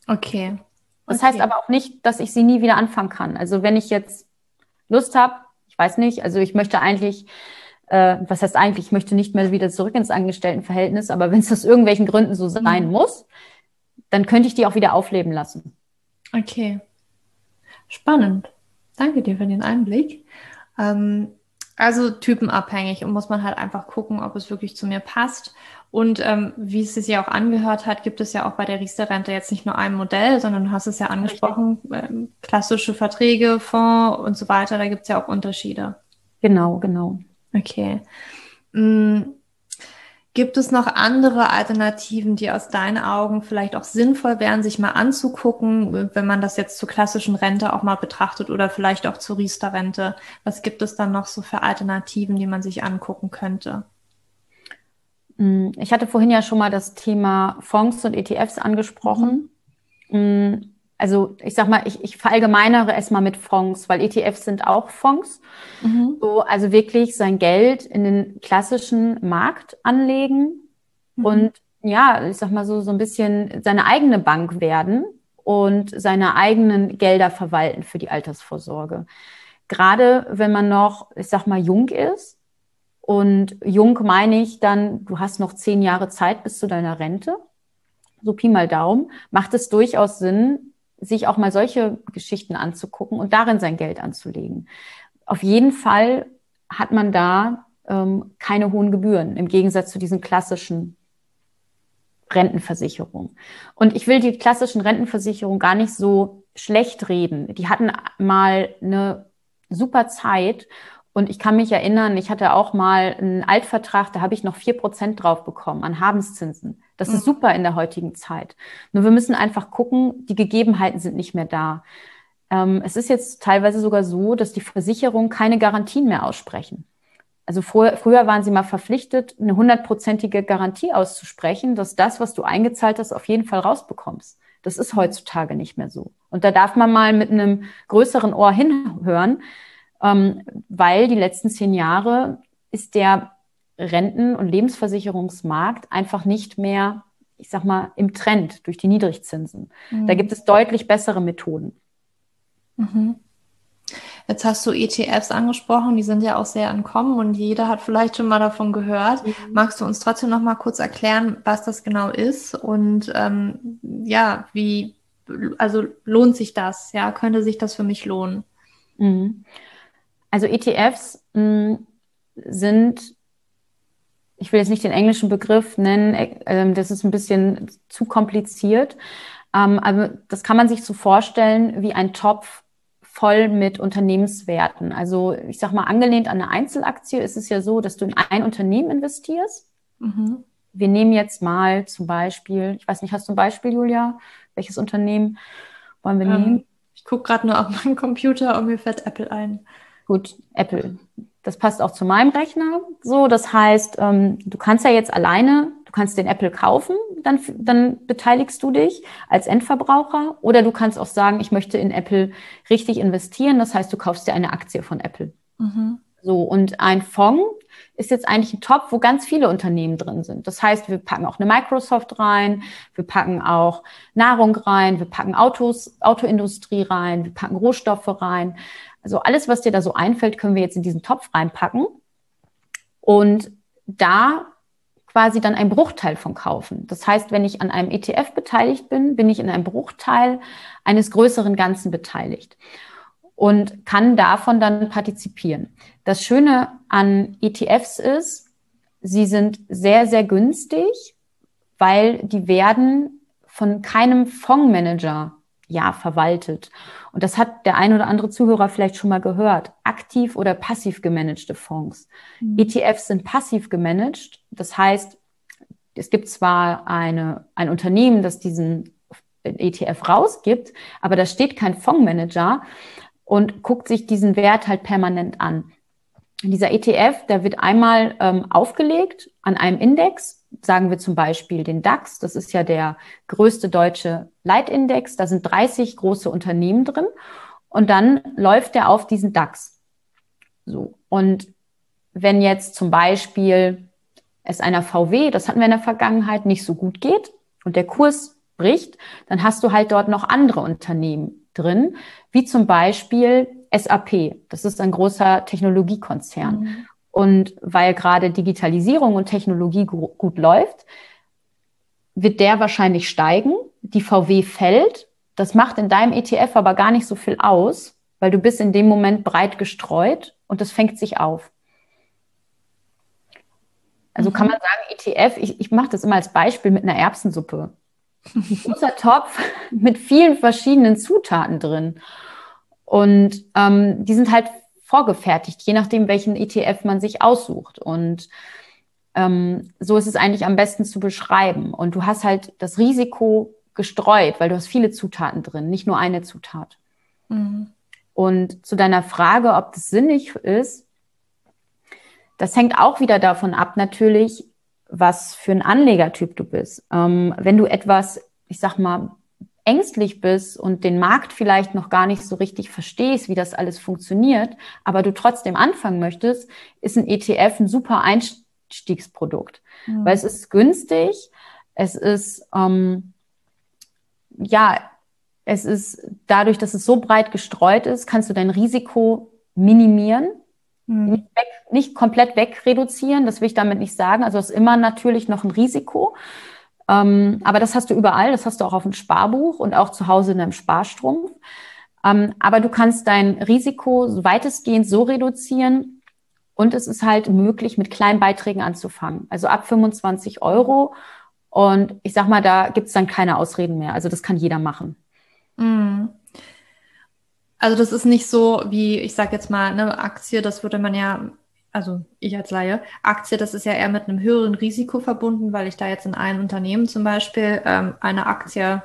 Okay. Das okay. heißt aber auch nicht, dass ich sie nie wieder anfangen kann. Also wenn ich jetzt Lust habe. Ich weiß nicht. Also ich möchte eigentlich, äh, was heißt eigentlich, ich möchte nicht mehr wieder zurück ins Angestelltenverhältnis, aber wenn es aus irgendwelchen Gründen so sein mhm. muss, dann könnte ich die auch wieder aufleben lassen. Okay. Spannend. Danke dir für den Einblick. Ähm, Also typenabhängig und muss man halt einfach gucken, ob es wirklich zu mir passt. Und ähm, wie es sich ja auch angehört hat, gibt es ja auch bei der Riester-Rente jetzt nicht nur ein Modell, sondern du hast es ja angesprochen, ähm, klassische Verträge, Fonds und so weiter, da gibt es ja auch Unterschiede. Genau, genau. Okay. Mhm. Gibt es noch andere Alternativen, die aus deinen Augen vielleicht auch sinnvoll wären, sich mal anzugucken, wenn man das jetzt zur klassischen Rente auch mal betrachtet oder vielleicht auch zur Riester-Rente? Was gibt es dann noch so für Alternativen, die man sich angucken könnte? Mm, ich hatte vorhin ja schon mal das Thema Fonds und ETFs angesprochen. Mhm. Also ich sag mal, ich, ich verallgemeinere es mal mit Fonds, weil ETFs sind auch Fonds. Mhm. So, also wirklich sein Geld in den klassischen Markt anlegen mhm. und ja, ich sag mal so, so ein bisschen seine eigene Bank werden und seine eigenen Gelder verwalten für die Altersvorsorge. Gerade wenn man noch, ich sag mal, jung ist. Und jung meine ich dann, du hast noch zehn Jahre Zeit bis zu deiner Rente. So Pi mal Daumen, macht es durchaus Sinn, sich auch mal solche Geschichten anzugucken und darin sein Geld anzulegen. Auf jeden Fall hat man da ähm, keine hohen Gebühren im Gegensatz zu diesen klassischen Rentenversicherungen. Und ich will die klassischen Rentenversicherungen gar nicht so schlecht reden. Die hatten mal eine super Zeit und ich kann mich erinnern, ich hatte auch mal einen Altvertrag, da habe ich noch vier Prozent drauf bekommen an Habenszinsen. Das mhm. ist super in der heutigen Zeit. Nur wir müssen einfach gucken, die Gegebenheiten sind nicht mehr da. Ähm, es ist jetzt teilweise sogar so, dass die Versicherungen keine Garantien mehr aussprechen. Also vor, früher waren sie mal verpflichtet, eine hundertprozentige Garantie auszusprechen, dass das, was du eingezahlt hast, auf jeden Fall rausbekommst. Das ist heutzutage nicht mehr so. Und da darf man mal mit einem größeren Ohr hinhören, ähm, weil die letzten zehn Jahre ist der Renten- und Lebensversicherungsmarkt einfach nicht mehr, ich sag mal, im Trend durch die Niedrigzinsen. Mhm. Da gibt es deutlich bessere Methoden. Mhm. Jetzt hast du ETFs angesprochen, die sind ja auch sehr ankommen und jeder hat vielleicht schon mal davon gehört. Mhm. Magst du uns trotzdem noch mal kurz erklären, was das genau ist und ähm, ja, wie, also lohnt sich das? Ja, könnte sich das für mich lohnen? Mhm. Also ETFs mh, hm, sind, ich will jetzt nicht den englischen Begriff nennen, äh, das ist ein bisschen zu kompliziert, ähm, aber das kann man sich so vorstellen wie ein Topf voll mit Unternehmenswerten. Also ich sage mal, angelehnt an eine Einzelaktie ist es ja so, dass du in ein Unternehmen investierst. Mhm. Wir nehmen jetzt mal zum Beispiel, ich weiß nicht, hast du ein Beispiel, Julia? Welches Unternehmen wollen wir ähm, nehmen? Ich gucke gerade nur auf meinen Computer und mir fällt Apple ein. Gut, Apple. Das passt auch zu meinem Rechner. So, das heißt, ähm, du kannst ja jetzt alleine, du kannst den Apple kaufen, dann, dann beteiligst du dich als Endverbraucher. Oder du kannst auch sagen, ich möchte in Apple richtig investieren. Das heißt, du kaufst dir eine Aktie von Apple. Mhm. So, und ein Fonds ist jetzt eigentlich ein Top, wo ganz viele Unternehmen drin sind. Das heißt, wir packen auch eine Microsoft rein, wir packen auch Nahrung rein, wir packen Autos, Autoindustrie rein, wir packen Rohstoffe rein. Also alles, was dir da so einfällt, können wir jetzt in diesen Topf reinpacken und da quasi dann ein Bruchteil von kaufen. Das heißt, wenn ich an einem ETF beteiligt bin, bin ich in einem Bruchteil eines größeren Ganzen beteiligt und kann davon dann partizipieren. Das Schöne an ETFs ist, sie sind sehr, sehr günstig, weil die werden von keinem Fondsmanager ja verwaltet. Und das hat der ein oder andere Zuhörer vielleicht schon mal gehört. Aktiv oder passiv gemanagte Fonds. Mhm. ETFs sind passiv gemanagt. Das heißt, es gibt zwar eine, ein Unternehmen, das diesen ETF rausgibt, aber da steht kein Fondsmanager und guckt sich diesen Wert halt permanent an. Dieser ETF, der wird einmal ähm, aufgelegt an einem Index sagen wir zum Beispiel den DAX, das ist ja der größte deutsche Leitindex, da sind 30 große Unternehmen drin und dann läuft der auf diesen DAX. So. Und wenn jetzt zum Beispiel es einer VW, das hatten wir in der Vergangenheit, nicht so gut geht und der Kurs bricht, dann hast du halt dort noch andere Unternehmen drin, wie zum Beispiel SAP. Das ist ein großer Technologiekonzern. Mhm. Und weil gerade Digitalisierung und Technologie gut läuft, wird der wahrscheinlich steigen. Die VW fällt. Das macht in deinem ETF aber gar nicht so viel aus, weil du bist in dem Moment breit gestreut und das fängt sich auf. Also mhm. kann man sagen, ETF, ich, ich mache das immer als Beispiel mit einer Erbsensuppe. Ein großer Topf mit vielen verschiedenen Zutaten drin. Und ähm, die sind halt vorgefertigt, je nachdem, welchen ETF man sich aussucht. Und ähm, so ist es eigentlich am besten zu beschreiben. Und du hast halt das Risiko gestreut, weil du hast viele Zutaten drin, nicht nur eine Zutat. Mhm. Und zu deiner Frage, ob das sinnig ist, das hängt auch wieder davon ab, natürlich, was für ein Anlegertyp du bist. Ähm, wenn du etwas, ich sag mal, ängstlich bist und den Markt vielleicht noch gar nicht so richtig verstehst, wie das alles funktioniert, aber du trotzdem anfangen möchtest, ist ein ETF ein super Einstiegsprodukt, mhm. weil es ist günstig, es ist ähm, ja, es ist dadurch, dass es so breit gestreut ist, kannst du dein Risiko minimieren, mhm. nicht, weg, nicht komplett wegreduzieren. Das will ich damit nicht sagen. Also es ist immer natürlich noch ein Risiko. Ähm, aber das hast du überall, das hast du auch auf dem Sparbuch und auch zu Hause in deinem Sparstrumpf. Ähm, aber du kannst dein Risiko weitestgehend so reduzieren und es ist halt möglich, mit kleinen Beiträgen anzufangen. Also ab 25 Euro. Und ich sag mal, da gibt es dann keine Ausreden mehr. Also das kann jeder machen. Mhm. Also das ist nicht so wie, ich sag jetzt mal, eine Aktie, das würde man ja also ich als Laie, Aktie, das ist ja eher mit einem höheren Risiko verbunden, weil ich da jetzt in einem Unternehmen zum Beispiel ähm, eine Aktie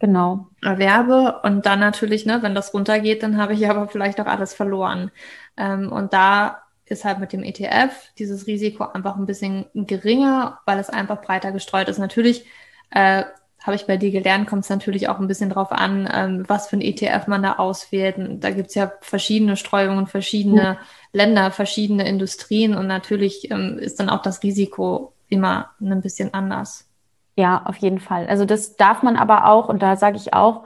genau. erwerbe und dann natürlich, ne, wenn das runtergeht, dann habe ich aber vielleicht auch alles verloren. Ähm, und da ist halt mit dem ETF dieses Risiko einfach ein bisschen geringer, weil es einfach breiter gestreut ist. Natürlich äh, habe ich bei dir gelernt, kommt es natürlich auch ein bisschen drauf an, ähm, was für ein ETF man da auswählt. Und da gibt es ja verschiedene Streuungen, verschiedene mhm. Länder, verschiedene Industrien und natürlich ähm, ist dann auch das Risiko immer ein bisschen anders. Ja, auf jeden Fall. Also das darf man aber auch, und da sage ich auch,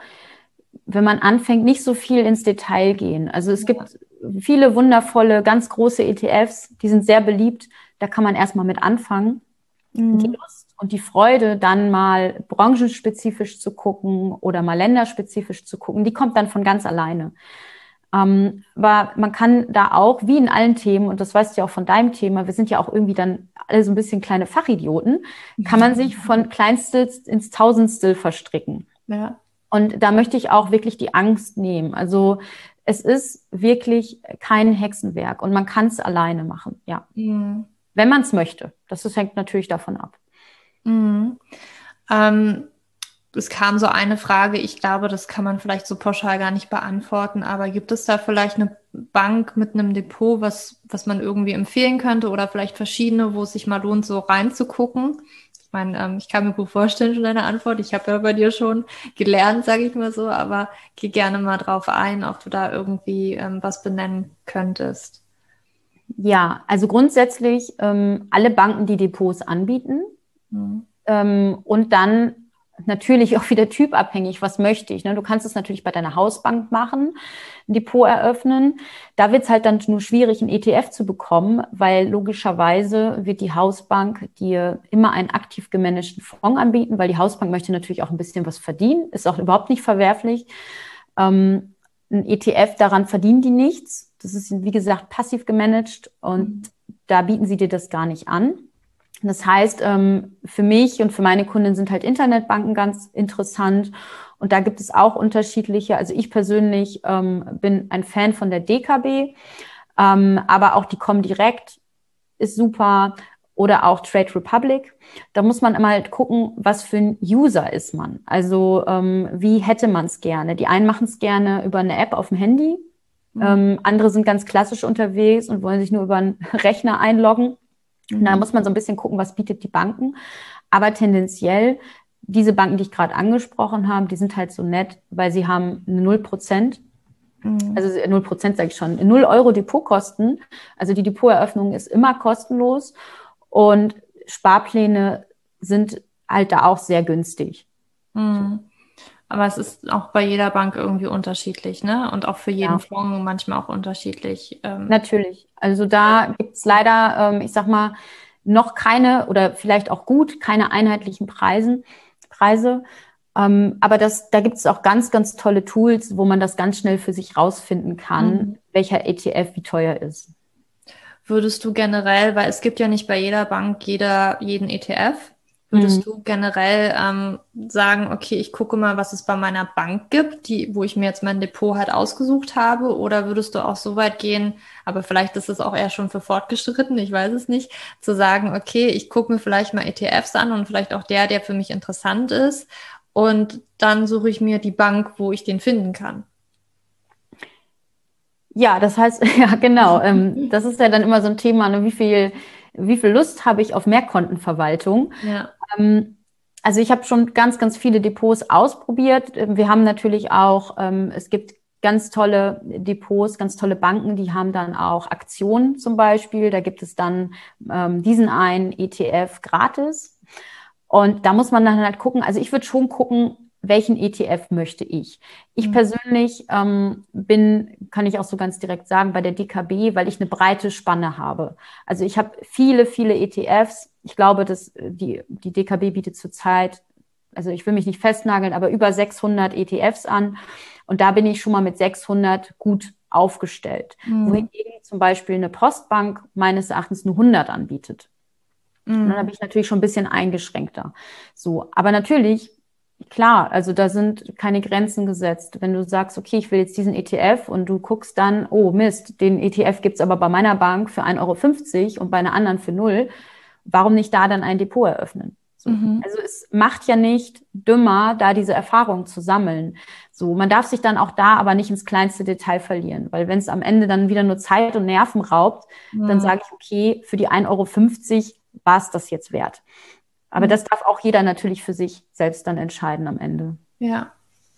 wenn man anfängt, nicht so viel ins Detail gehen. Also es ja. gibt viele wundervolle, ganz große ETFs, die sind sehr beliebt. Da kann man erstmal mit anfangen. Mhm. Die und die Freude, dann mal branchenspezifisch zu gucken oder mal länderspezifisch zu gucken, die kommt dann von ganz alleine. Ähm, aber man kann da auch, wie in allen Themen, und das weißt du ja auch von deinem Thema, wir sind ja auch irgendwie dann alle so ein bisschen kleine Fachidioten, kann man sich von Kleinstel ins Tausendstel verstricken. Ja. Und da möchte ich auch wirklich die Angst nehmen. Also es ist wirklich kein Hexenwerk und man kann es alleine machen, ja. Mhm. Wenn man es möchte. Das, das hängt natürlich davon ab. Mhm. Ähm, es kam so eine Frage, ich glaube, das kann man vielleicht so pauschal gar nicht beantworten, aber gibt es da vielleicht eine Bank mit einem Depot, was, was man irgendwie empfehlen könnte oder vielleicht verschiedene, wo es sich mal lohnt, so reinzugucken? Ich meine, ähm, ich kann mir gut vorstellen schon deine Antwort. Ich habe ja bei dir schon gelernt, sage ich mal so, aber geh gerne mal drauf ein, ob du da irgendwie ähm, was benennen könntest. Ja, also grundsätzlich ähm, alle Banken, die Depots anbieten, Mhm. Ähm, und dann natürlich auch wieder typabhängig, was möchte ich. Ne? Du kannst es natürlich bei deiner Hausbank machen, ein Depot eröffnen. Da wird es halt dann nur schwierig, ein ETF zu bekommen, weil logischerweise wird die Hausbank dir immer einen aktiv gemanagten Fonds anbieten, weil die Hausbank möchte natürlich auch ein bisschen was verdienen, ist auch überhaupt nicht verwerflich. Ähm, ein ETF, daran verdienen die nichts. Das ist, wie gesagt, passiv gemanagt und mhm. da bieten sie dir das gar nicht an. Das heißt, ähm, für mich und für meine Kunden sind halt Internetbanken ganz interessant. Und da gibt es auch unterschiedliche. Also ich persönlich ähm, bin ein Fan von der DKB, ähm, aber auch die Comdirect ist super oder auch Trade Republic. Da muss man immer halt gucken, was für ein User ist man. Also wie hätte man es gerne? Die einen machen es gerne über eine App auf dem Handy. Mhm. Ähm, andere sind ganz klassisch unterwegs und wollen sich nur über einen Rechner einloggen. Mhm. Da muss man so ein bisschen gucken, was bietet die Banken. Aber tendenziell, diese Banken, die ich gerade angesprochen habe, die sind halt so nett, weil sie haben eine 0 Prozent. Mhm. Also 0 Prozent sage ich schon. 0 Euro Depotkosten. Also die Depoteröffnung ist immer kostenlos und Sparpläne sind halt da auch sehr günstig. Mhm. Aber es ist auch bei jeder Bank irgendwie unterschiedlich, ne? Und auch für jeden ja. Fonds manchmal auch unterschiedlich. Ähm. Natürlich. Also da gibt's leider, ähm, ich sag mal, noch keine oder vielleicht auch gut, keine einheitlichen Preisen, Preise. Ähm, aber das, da gibt's auch ganz, ganz tolle Tools, wo man das ganz schnell für sich rausfinden kann, mhm. welcher ETF wie teuer ist. würdest du generell, weil es gibt ja nicht bei jeder Bank jeder jeden ETF, Würdest mhm. du generell ähm, sagen, okay, ich gucke mal, was es bei meiner Bank gibt, die, wo ich mir jetzt mein Depot halt ausgesucht habe? Oder würdest du auch so weit gehen, aber vielleicht ist es auch eher schon für fortgeschritten, ich weiß es nicht, zu sagen, okay, ich gucke mir vielleicht mal ETFs an und vielleicht auch der, der für mich interessant ist. Und dann suche ich mir die Bank, wo ich den finden kann. Ja, das heißt, ja, genau. Ähm, das ist ja dann immer so ein Thema, ne, wie viel, wie viel Lust habe ich auf Mehrkontenverwaltung? Ja. Ähm, also ich habe schon ganz, ganz viele Depots ausprobiert. Ähm, wir haben natürlich auch, ähm, es gibt ganz tolle Depots, ganz tolle Banken, die haben dann auch Aktionen zum Beispiel. Da gibt es dann ähm, diesen einen ETF gratis. Und da muss man dann halt gucken, also ich würde schon gucken, welchen ETF möchte ich? Ich mhm. persönlich ähm, bin, kann ich auch so ganz direkt sagen, bei der DKB, weil ich eine breite Spanne habe. Also ich habe viele, viele ETFs. Ich glaube, dass äh, die, die DKB bietet zurzeit, also ich will mich nicht festnageln, aber über 600 ETFs an. Und da bin ich schon mal mit 600 gut aufgestellt. Mhm. Wohingegen zum Beispiel eine Postbank meines Erachtens nur 100 anbietet. Mhm. Dann habe ich natürlich schon ein bisschen eingeschränkter. So, aber natürlich Klar, also da sind keine Grenzen gesetzt. Wenn du sagst, okay, ich will jetzt diesen ETF und du guckst dann, oh Mist, den ETF gibt's aber bei meiner Bank für 1,50 Euro und bei einer anderen für null, warum nicht da dann ein Depot eröffnen? So. Mhm. Also es macht ja nicht dümmer, da diese Erfahrung zu sammeln. So, man darf sich dann auch da aber nicht ins kleinste Detail verlieren, weil wenn es am Ende dann wieder nur Zeit und Nerven raubt, mhm. dann sage ich, okay, für die 1,50 Euro war es das jetzt wert. Aber mhm. das darf auch jeder natürlich für sich selbst dann entscheiden am Ende. Ja,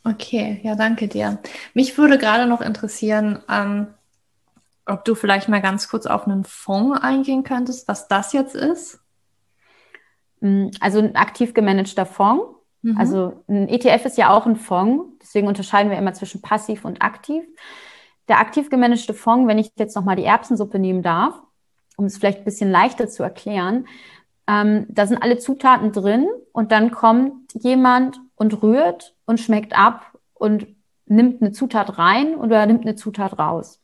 okay, ja, danke dir. Mich würde gerade noch interessieren, ähm, ob du vielleicht mal ganz kurz auf einen Fonds eingehen könntest, was das jetzt ist. Mm, also ein aktiv gemanagter Fonds. Mhm. Also ein ETF ist ja auch ein Fonds, deswegen unterscheiden wir immer zwischen passiv und aktiv. Der aktiv gemanagte Fonds, wenn ich jetzt nochmal die Erbsensuppe nehmen darf, um es vielleicht ein bisschen leichter zu erklären, ähm, da sind alle Zutaten drin und dann kommt jemand und rührt und schmeckt ab und nimmt eine Zutat rein oder nimmt eine Zutat raus.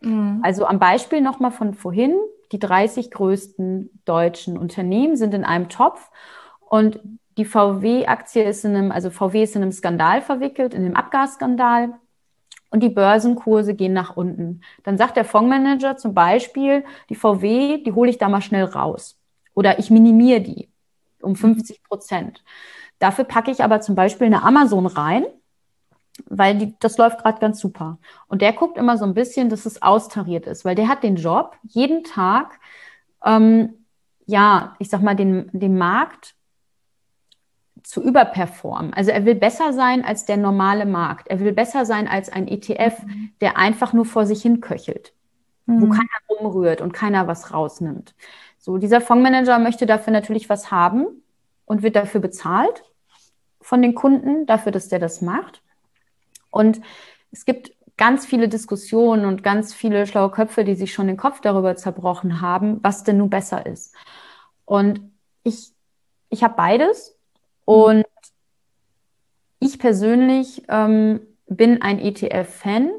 Mhm. Also am Beispiel nochmal von vorhin, die 30 größten deutschen Unternehmen sind in einem Topf und die VW-Aktie ist in einem, also VW ist in einem Skandal verwickelt, in dem Abgasskandal und die Börsenkurse gehen nach unten. Dann sagt der Fondsmanager zum Beispiel, die VW, die hole ich da mal schnell raus oder ich minimiere die um 50 Prozent. Dafür packe ich aber zum Beispiel eine Amazon rein, weil die, das läuft gerade ganz super. Und der guckt immer so ein bisschen, dass es austariert ist, weil der hat den Job, jeden Tag, ähm, ja, ich sag mal, den, den Markt zu überperformen. Also er will besser sein als der normale Markt. Er will besser sein als ein ETF, mhm. der einfach nur vor sich hin köchelt, mhm. wo keiner rumrührt und keiner was rausnimmt. So, dieser Fondsmanager möchte dafür natürlich was haben und wird dafür bezahlt von den Kunden, dafür, dass der das macht. Und es gibt ganz viele Diskussionen und ganz viele schlaue Köpfe, die sich schon den Kopf darüber zerbrochen haben, was denn nun besser ist. Und ich, ich habe beides. Und ich persönlich ähm, bin ein ETF-Fan,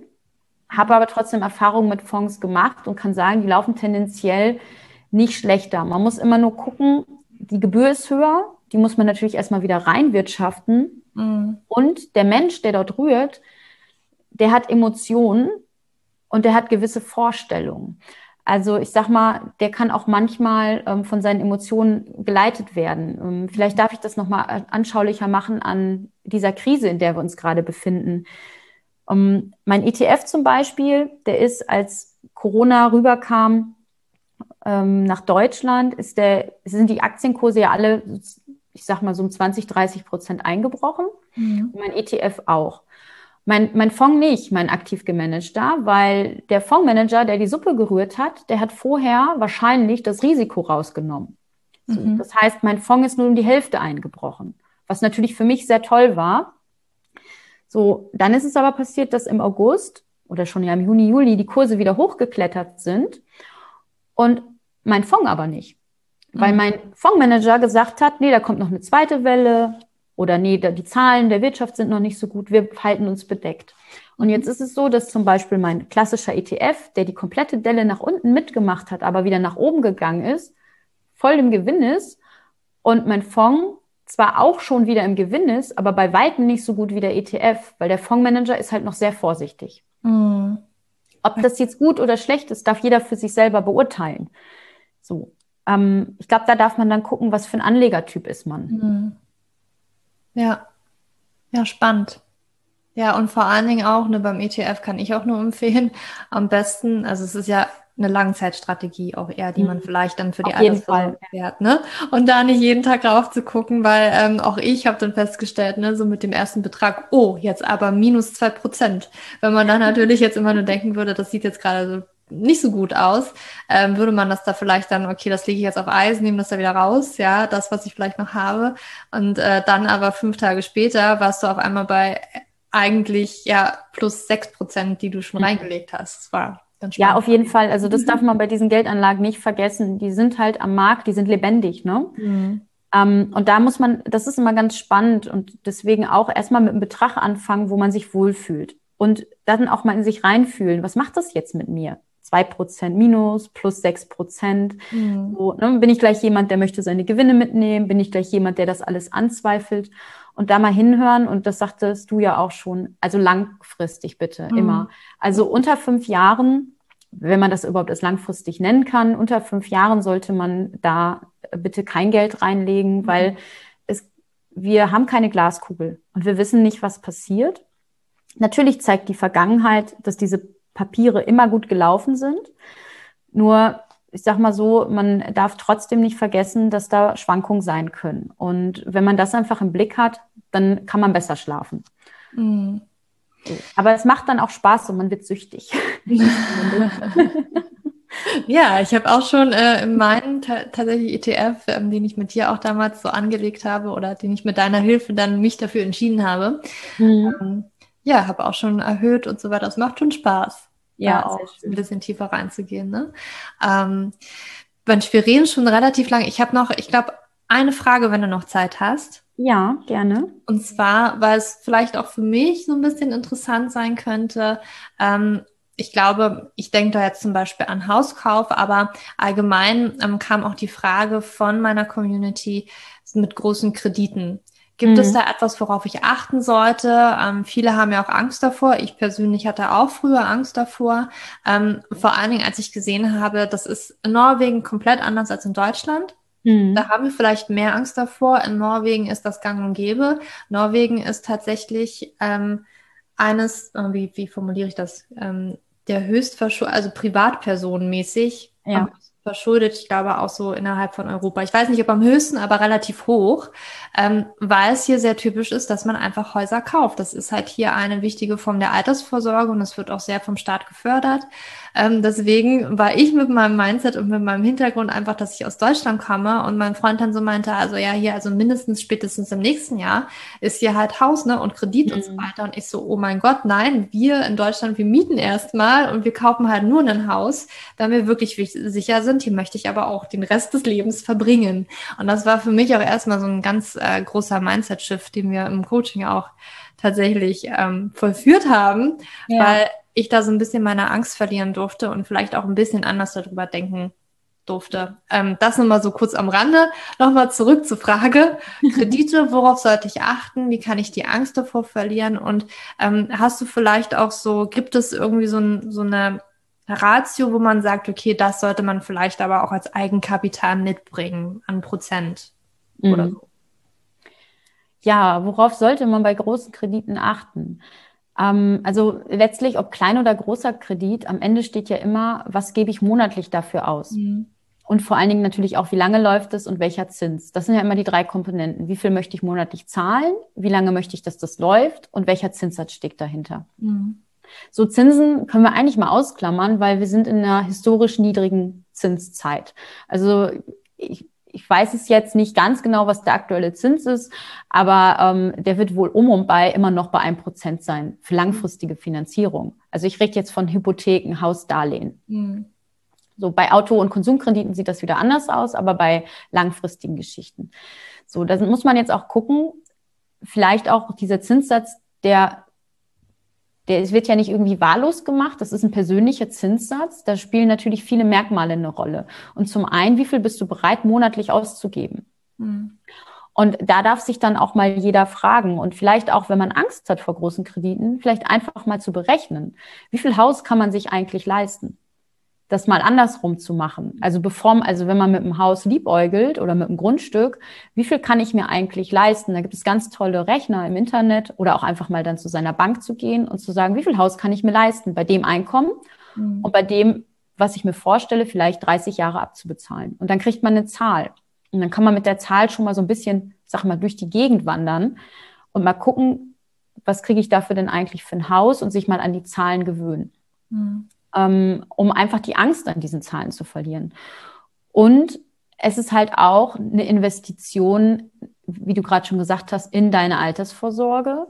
habe aber trotzdem Erfahrungen mit Fonds gemacht und kann sagen, die laufen tendenziell nicht schlechter. Man muss immer nur gucken, die Gebühr ist höher, die muss man natürlich erstmal wieder reinwirtschaften. Mhm. Und der Mensch, der dort rührt, der hat Emotionen und der hat gewisse Vorstellungen. Also ich sag mal, der kann auch manchmal ähm, von seinen Emotionen geleitet werden. Ähm, vielleicht darf ich das nochmal anschaulicher machen an dieser Krise, in der wir uns gerade befinden. Ähm, mein ETF zum Beispiel, der ist, als Corona rüberkam, ähm, nach Deutschland ist der, sind die Aktienkurse ja alle, ich sag mal so um 20, 30 Prozent eingebrochen. Mhm. Und mein ETF auch. Mein, mein Fonds nicht, mein aktiv gemanagter, weil der Fondsmanager, der die Suppe gerührt hat, der hat vorher wahrscheinlich das Risiko rausgenommen. So, mhm. Das heißt, mein Fonds ist nur um die Hälfte eingebrochen, was natürlich für mich sehr toll war. So, dann ist es aber passiert, dass im August oder schon ja im Juni, Juli die Kurse wieder hochgeklettert sind und mein Fonds aber nicht. Weil mhm. mein Fondsmanager gesagt hat, nee, da kommt noch eine zweite Welle, Oder nee, die Zahlen der Wirtschaft sind noch nicht so gut, wir halten uns bedeckt. Und jetzt ist es so, dass zum Beispiel mein klassischer ETF, der die komplette Delle nach unten mitgemacht hat, aber wieder nach oben gegangen ist, voll im Gewinn ist und mein Fonds zwar auch schon wieder im Gewinn ist, aber bei weitem nicht so gut wie der ETF, weil der Fondsmanager ist halt noch sehr vorsichtig. Mhm. Ob das jetzt gut oder schlecht ist, darf jeder für sich selber beurteilen. So. Ähm, ich glaube, da darf man dann gucken, was für ein Anlegertyp ist man. Mhm. Ja. Ja, spannend. Ja, und vor allen Dingen auch, ne, beim ETF kann ich auch nur empfehlen, am besten, also es ist ja eine Langzeitstrategie auch eher, die man mhm. vielleicht dann für die Altersvorsorge fährt, ne? Und da nicht jeden Tag rauf zu gucken, weil ähm, auch ich habe dann festgestellt, ne, so mit dem ersten Betrag, oh, jetzt aber minus zwei Prozent. Wenn man dann natürlich jetzt immer nur denken würde, das sieht jetzt gerade so nicht so gut aus, ähm, würde man das da vielleicht dann, okay, das lege ich jetzt auf Eis, nehme das da wieder raus, ja, das, was ich vielleicht noch habe. Und äh, dann aber fünf Tage später warst du auf einmal bei eigentlich ja plus sechs Prozent, die du schon mhm. reingelegt hast. Das war ja, auf jeden Fall. Also das darf man bei diesen Geldanlagen nicht vergessen. Die sind halt am Markt, die sind lebendig, ne? Mhm. Ähm, und da muss man, das ist immer ganz spannend und deswegen auch erstmal mit einem Betrag anfangen, wo man sich wohlfühlt. Und dann auch mal in sich reinfühlen. Was macht das jetzt mit mir? Zwei Prozent minus, plus sechs Prozent. Mhm. So, ne? Bin ich gleich jemand, der möchte seine Gewinne mitnehmen? Bin ich gleich jemand, der das alles anzweifelt? Und da mal hinhören, und das sagtest du ja auch schon, also langfristig bitte, mhm. immer. Also unter fünf Jahren, wenn man das überhaupt als langfristig nennen kann, unter fünf Jahren sollte man da bitte kein Geld reinlegen, mhm. weil es, wir haben keine Glaskugel und wir wissen nicht, was passiert. Natürlich zeigt die Vergangenheit, dass diese Papiere immer gut gelaufen sind. Nur, ich sag mal so, man darf trotzdem nicht vergessen, dass da Schwankungen sein können. Und wenn man das einfach im Blick hat, dann kann man besser schlafen. Mhm. Aber es macht dann auch Spaß und man wird süchtig. ja, ich habe auch schon äh, in meinen tatsächlich ETF, ähm, den ich mit dir auch damals so angelegt habe oder den ich mit deiner Hilfe dann mich dafür entschieden habe. Mhm. Ähm, ja, habe auch schon erhöht und so weiter. Das macht schon Spaß ja, auch ein bisschen tiefer reinzugehen. Ne? Ähm, Mensch, wir reden schon relativ lang. Ich habe noch, ich glaube, eine Frage, wenn du noch Zeit hast. Ja, gerne. Und zwar, weil es vielleicht auch für mich so ein bisschen interessant sein könnte. Ähm, ich glaube, ich denke da jetzt zum Beispiel an Hauskauf, aber allgemein ähm, kam auch die Frage von meiner Community mit großen Krediten. Gibt mhm. es da etwas, worauf ich achten sollte? Ähm, viele haben ja auch Angst davor. Ich persönlich hatte auch früher Angst davor. Ähm, vor allen Dingen, als ich gesehen habe, das ist in Norwegen komplett anders als in Deutschland. Mhm. Da haben wir vielleicht mehr Angst davor. In Norwegen ist das gang und gäbe. Norwegen ist tatsächlich ähm, eines, äh, wie, wie formuliere ich das, ähm, der höchstverschuldet, also privatpersonenmäßig ja verschuldet, ich glaube auch so innerhalb von Europa. Ich weiß nicht, ob am höchsten, aber relativ hoch, ähm, weil es hier sehr typisch ist, dass man einfach Häuser kauft. Das ist halt hier eine wichtige Form der Altersvorsorge und das wird auch sehr vom Staat gefördert. Ähm, deswegen war ich mit meinem Mindset und mit meinem Hintergrund einfach, dass ich aus Deutschland komme und mein Freund dann so meinte, also ja, hier, also mindestens spätestens im nächsten Jahr ist hier halt Haus, ne, und Kredit mhm. und so mhm. weiter. Und ich so, oh mein Gott, nein, wir in Deutschland, wir mieten erstmal und wir kaufen halt nur ein Haus, da wir wirklich sicher sind. Hier möchte ich aber auch den Rest des Lebens verbringen. Und das war für mich auch erstmal so ein ganz äh, großer Mindset-Shift, den wir im Coaching auch tatsächlich ähm, vollführt haben, ja. weil ich da so ein bisschen meine Angst verlieren durfte und vielleicht auch ein bisschen anders darüber denken durfte. Ähm, das nochmal so kurz am Rande. Nochmal zurück zur Frage. Kredite, worauf sollte ich achten? Wie kann ich die Angst davor verlieren? Und ähm, hast du vielleicht auch so, gibt es irgendwie so, ein, so eine Ratio, wo man sagt, okay, das sollte man vielleicht aber auch als Eigenkapital mitbringen an Prozent mhm. oder so? Ja, worauf sollte man bei großen Krediten achten? Ähm, also letztlich, ob klein oder großer Kredit, am Ende steht ja immer, was gebe ich monatlich dafür aus? Mhm. Und vor allen Dingen natürlich auch, wie lange läuft es und welcher Zins. Das sind ja immer die drei Komponenten. Wie viel möchte ich monatlich zahlen? Wie lange möchte ich, dass das läuft? Und welcher Zinssatz steckt dahinter? Mhm. So Zinsen können wir eigentlich mal ausklammern, weil wir sind in einer historisch niedrigen Zinszeit. Also ich, ich weiß es jetzt nicht ganz genau, was der aktuelle Zins ist, aber ähm, der wird wohl um und bei immer noch bei einem Prozent sein für langfristige Finanzierung. Also ich rede jetzt von Hypotheken, Hausdarlehen. Mhm. So bei Auto- und Konsumkrediten sieht das wieder anders aus, aber bei langfristigen Geschichten. So, da muss man jetzt auch gucken, vielleicht auch dieser Zinssatz, der der, es wird ja nicht irgendwie wahllos gemacht, das ist ein persönlicher Zinssatz. Da spielen natürlich viele Merkmale eine Rolle. Und zum einen, wie viel bist du bereit, monatlich auszugeben? Mhm. Und da darf sich dann auch mal jeder fragen und vielleicht auch, wenn man Angst hat vor großen Krediten, vielleicht einfach mal zu berechnen, wie viel Haus kann man sich eigentlich leisten? Das mal andersrum zu machen. Also bevor, also wenn man mit dem Haus liebäugelt oder mit dem Grundstück, wie viel kann ich mir eigentlich leisten? Da gibt es ganz tolle Rechner im Internet oder auch einfach mal dann zu seiner Bank zu gehen und zu sagen, wie viel Haus kann ich mir leisten bei dem Einkommen mhm. und bei dem, was ich mir vorstelle, vielleicht 30 Jahre abzubezahlen. Und dann kriegt man eine Zahl. Und dann kann man mit der Zahl schon mal so ein bisschen, sag mal, durch die Gegend wandern und mal gucken, was kriege ich dafür denn eigentlich für ein Haus und sich mal an die Zahlen gewöhnen, mhm. Ähm, um einfach die Angst an diesen Zahlen zu verlieren. Und es ist halt auch eine Investition, wie du gerade schon gesagt hast, in deine Altersvorsorge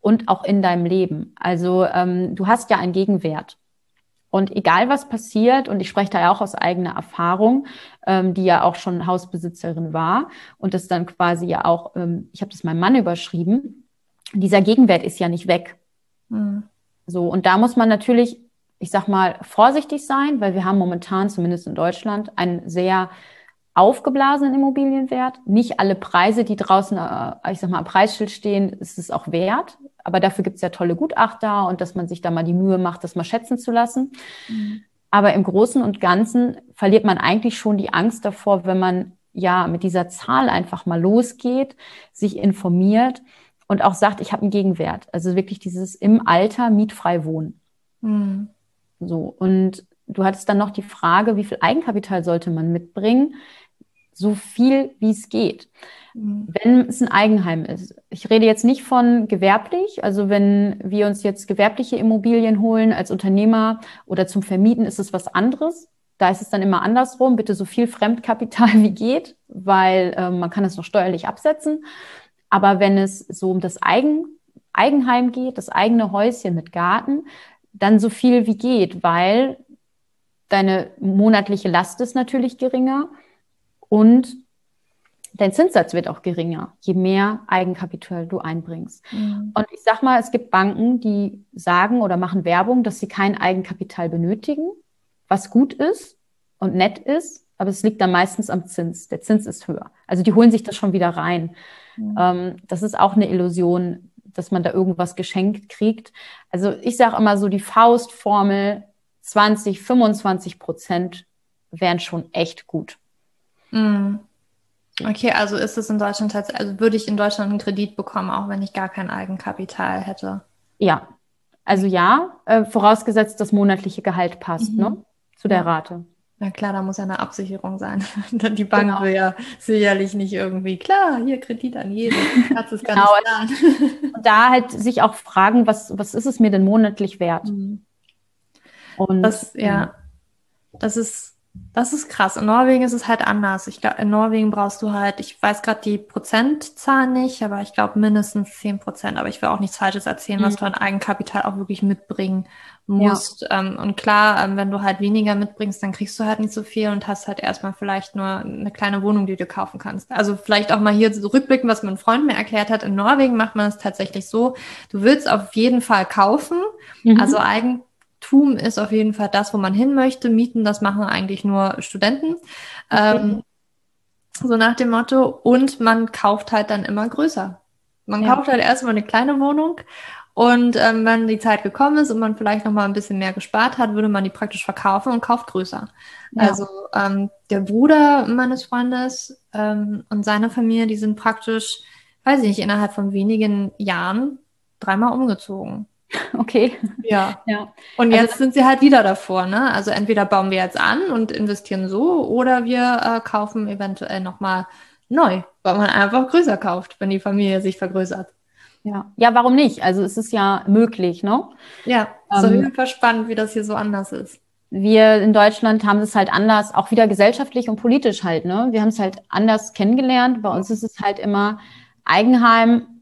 und auch in deinem Leben. Also ähm, du hast ja einen Gegenwert. Und egal was passiert, und ich spreche da ja auch aus eigener Erfahrung, ähm, die ja auch schon Hausbesitzerin war und das dann quasi ja auch, ähm, ich habe das meinem Mann überschrieben, dieser Gegenwert ist ja nicht weg. Mhm. So, und da muss man natürlich, ich sag mal, vorsichtig sein, weil wir haben momentan, zumindest in Deutschland, einen sehr aufgeblasenen Immobilienwert. Nicht alle Preise, die draußen, äh, ich sag mal, am Preisschild stehen, ist es auch wert. Aber dafür gibt es ja tolle Gutachter und dass man sich da mal die Mühe macht, das mal schätzen zu lassen. Mhm. Aber im Großen und Ganzen verliert man eigentlich schon die Angst davor, wenn man ja mit dieser Zahl einfach mal losgeht, sich informiert und auch sagt, ich habe einen Gegenwert. Also wirklich dieses im Alter mietfrei wohnen. Mhm. So. Und du hattest dann noch die Frage, wie viel Eigenkapital sollte man mitbringen? So viel, wie es geht. Mhm. Wenn es ein Eigenheim ist. Ich rede jetzt nicht von gewerblich. Also wenn wir uns jetzt gewerbliche Immobilien holen als Unternehmer oder zum Vermieten, ist es was anderes. Da ist es dann immer andersrum. Bitte so viel Fremdkapital wie geht, weil äh, man kann es noch steuerlich absetzen. Aber wenn es so um das Eigen, Eigenheim geht, das eigene Häuschen mit Garten, dann so viel wie geht, weil deine monatliche Last ist natürlich geringer und dein Zinssatz wird auch geringer, je mehr Eigenkapital du einbringst. Mhm. Und ich sag mal, es gibt Banken, die sagen oder machen Werbung, dass sie kein Eigenkapital benötigen, was gut ist und nett ist, aber es liegt dann meistens am Zins. Der Zins ist höher. Also die holen sich das schon wieder rein. Mhm. Ähm, das ist auch eine Illusion, dass man da irgendwas geschenkt kriegt. Also ich sage immer so, die Faustformel 20, 25 Prozent wären schon echt gut. Mhm. Okay, also ist es in Deutschland tatsächlich, also würde ich in Deutschland einen Kredit bekommen, auch wenn ich gar kein Eigenkapital hätte? Ja, also ja, äh, vorausgesetzt das monatliche Gehalt passt, mhm. ne? Zu der Rate. Na klar, da muss ja eine Absicherung sein. Die Bank genau. will ja sicherlich nicht irgendwie, klar, hier Kredit an jeden. Hat es genau. Und da halt sich auch fragen, was, was ist es mir denn monatlich wert? Mhm. Und das, ja, das ist das ist krass. In Norwegen ist es halt anders. Ich glaube, in Norwegen brauchst du halt, ich weiß gerade die Prozentzahl nicht, aber ich glaube mindestens 10 Prozent. Aber ich will auch nichts Falsches erzählen, mhm. was du an Eigenkapital auch wirklich mitbringen musst. Ja. Ähm, und klar, ähm, wenn du halt weniger mitbringst, dann kriegst du halt nicht so viel und hast halt erstmal vielleicht nur eine kleine Wohnung, die du kaufen kannst. Also vielleicht auch mal hier so rückblicken, was mein Freund mir erklärt hat. In Norwegen macht man es tatsächlich so, du willst auf jeden Fall kaufen. Mhm. Also Eigen Tum ist auf jeden Fall das, wo man hin möchte. Mieten, das machen eigentlich nur Studenten. Okay. Ähm, so nach dem Motto. Und man kauft halt dann immer größer. Man ja. kauft halt erstmal eine kleine Wohnung und ähm, wenn die Zeit gekommen ist und man vielleicht noch mal ein bisschen mehr gespart hat, würde man die praktisch verkaufen und kauft größer. Ja. Also ähm, der Bruder meines Freundes ähm, und seine Familie, die sind praktisch, weiß ich nicht, innerhalb von wenigen Jahren dreimal umgezogen. Okay. Ja. ja. Und also jetzt also, sind sie halt wieder davor, ne? Also entweder bauen wir jetzt an und investieren so oder wir äh, kaufen eventuell nochmal neu, weil man einfach größer kauft, wenn die Familie sich vergrößert. Ja. Ja, warum nicht? Also es ist ja möglich, ne? Ja, ist ähm, Fall spannend, wie das hier so anders ist. Wir in Deutschland haben es halt anders, auch wieder gesellschaftlich und politisch halt, ne? Wir haben es halt anders kennengelernt. Bei uns ist es halt immer Eigenheim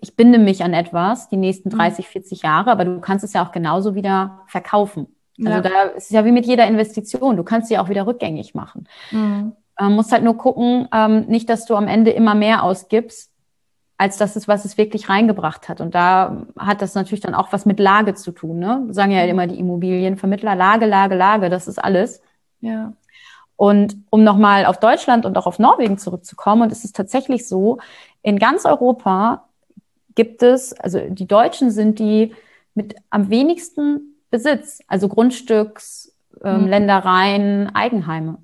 ich binde mich an etwas die nächsten 30, mhm. 40 Jahre, aber du kannst es ja auch genauso wieder verkaufen. Also ja. da ist es ja wie mit jeder Investition, du kannst sie auch wieder rückgängig machen. Mhm. Ähm, musst halt nur gucken, ähm, nicht, dass du am Ende immer mehr ausgibst, als das ist, was es wirklich reingebracht hat. Und da hat das natürlich dann auch was mit Lage zu tun. Ne? Sagen ja immer die Immobilienvermittler, Lage, Lage, Lage, das ist alles. Ja. Und um nochmal auf Deutschland und auch auf Norwegen zurückzukommen, und es ist tatsächlich so, in ganz Europa gibt es, also die Deutschen sind die mit am wenigsten Besitz, also Grundstücks, ähm, mhm. Ländereien, Eigenheime.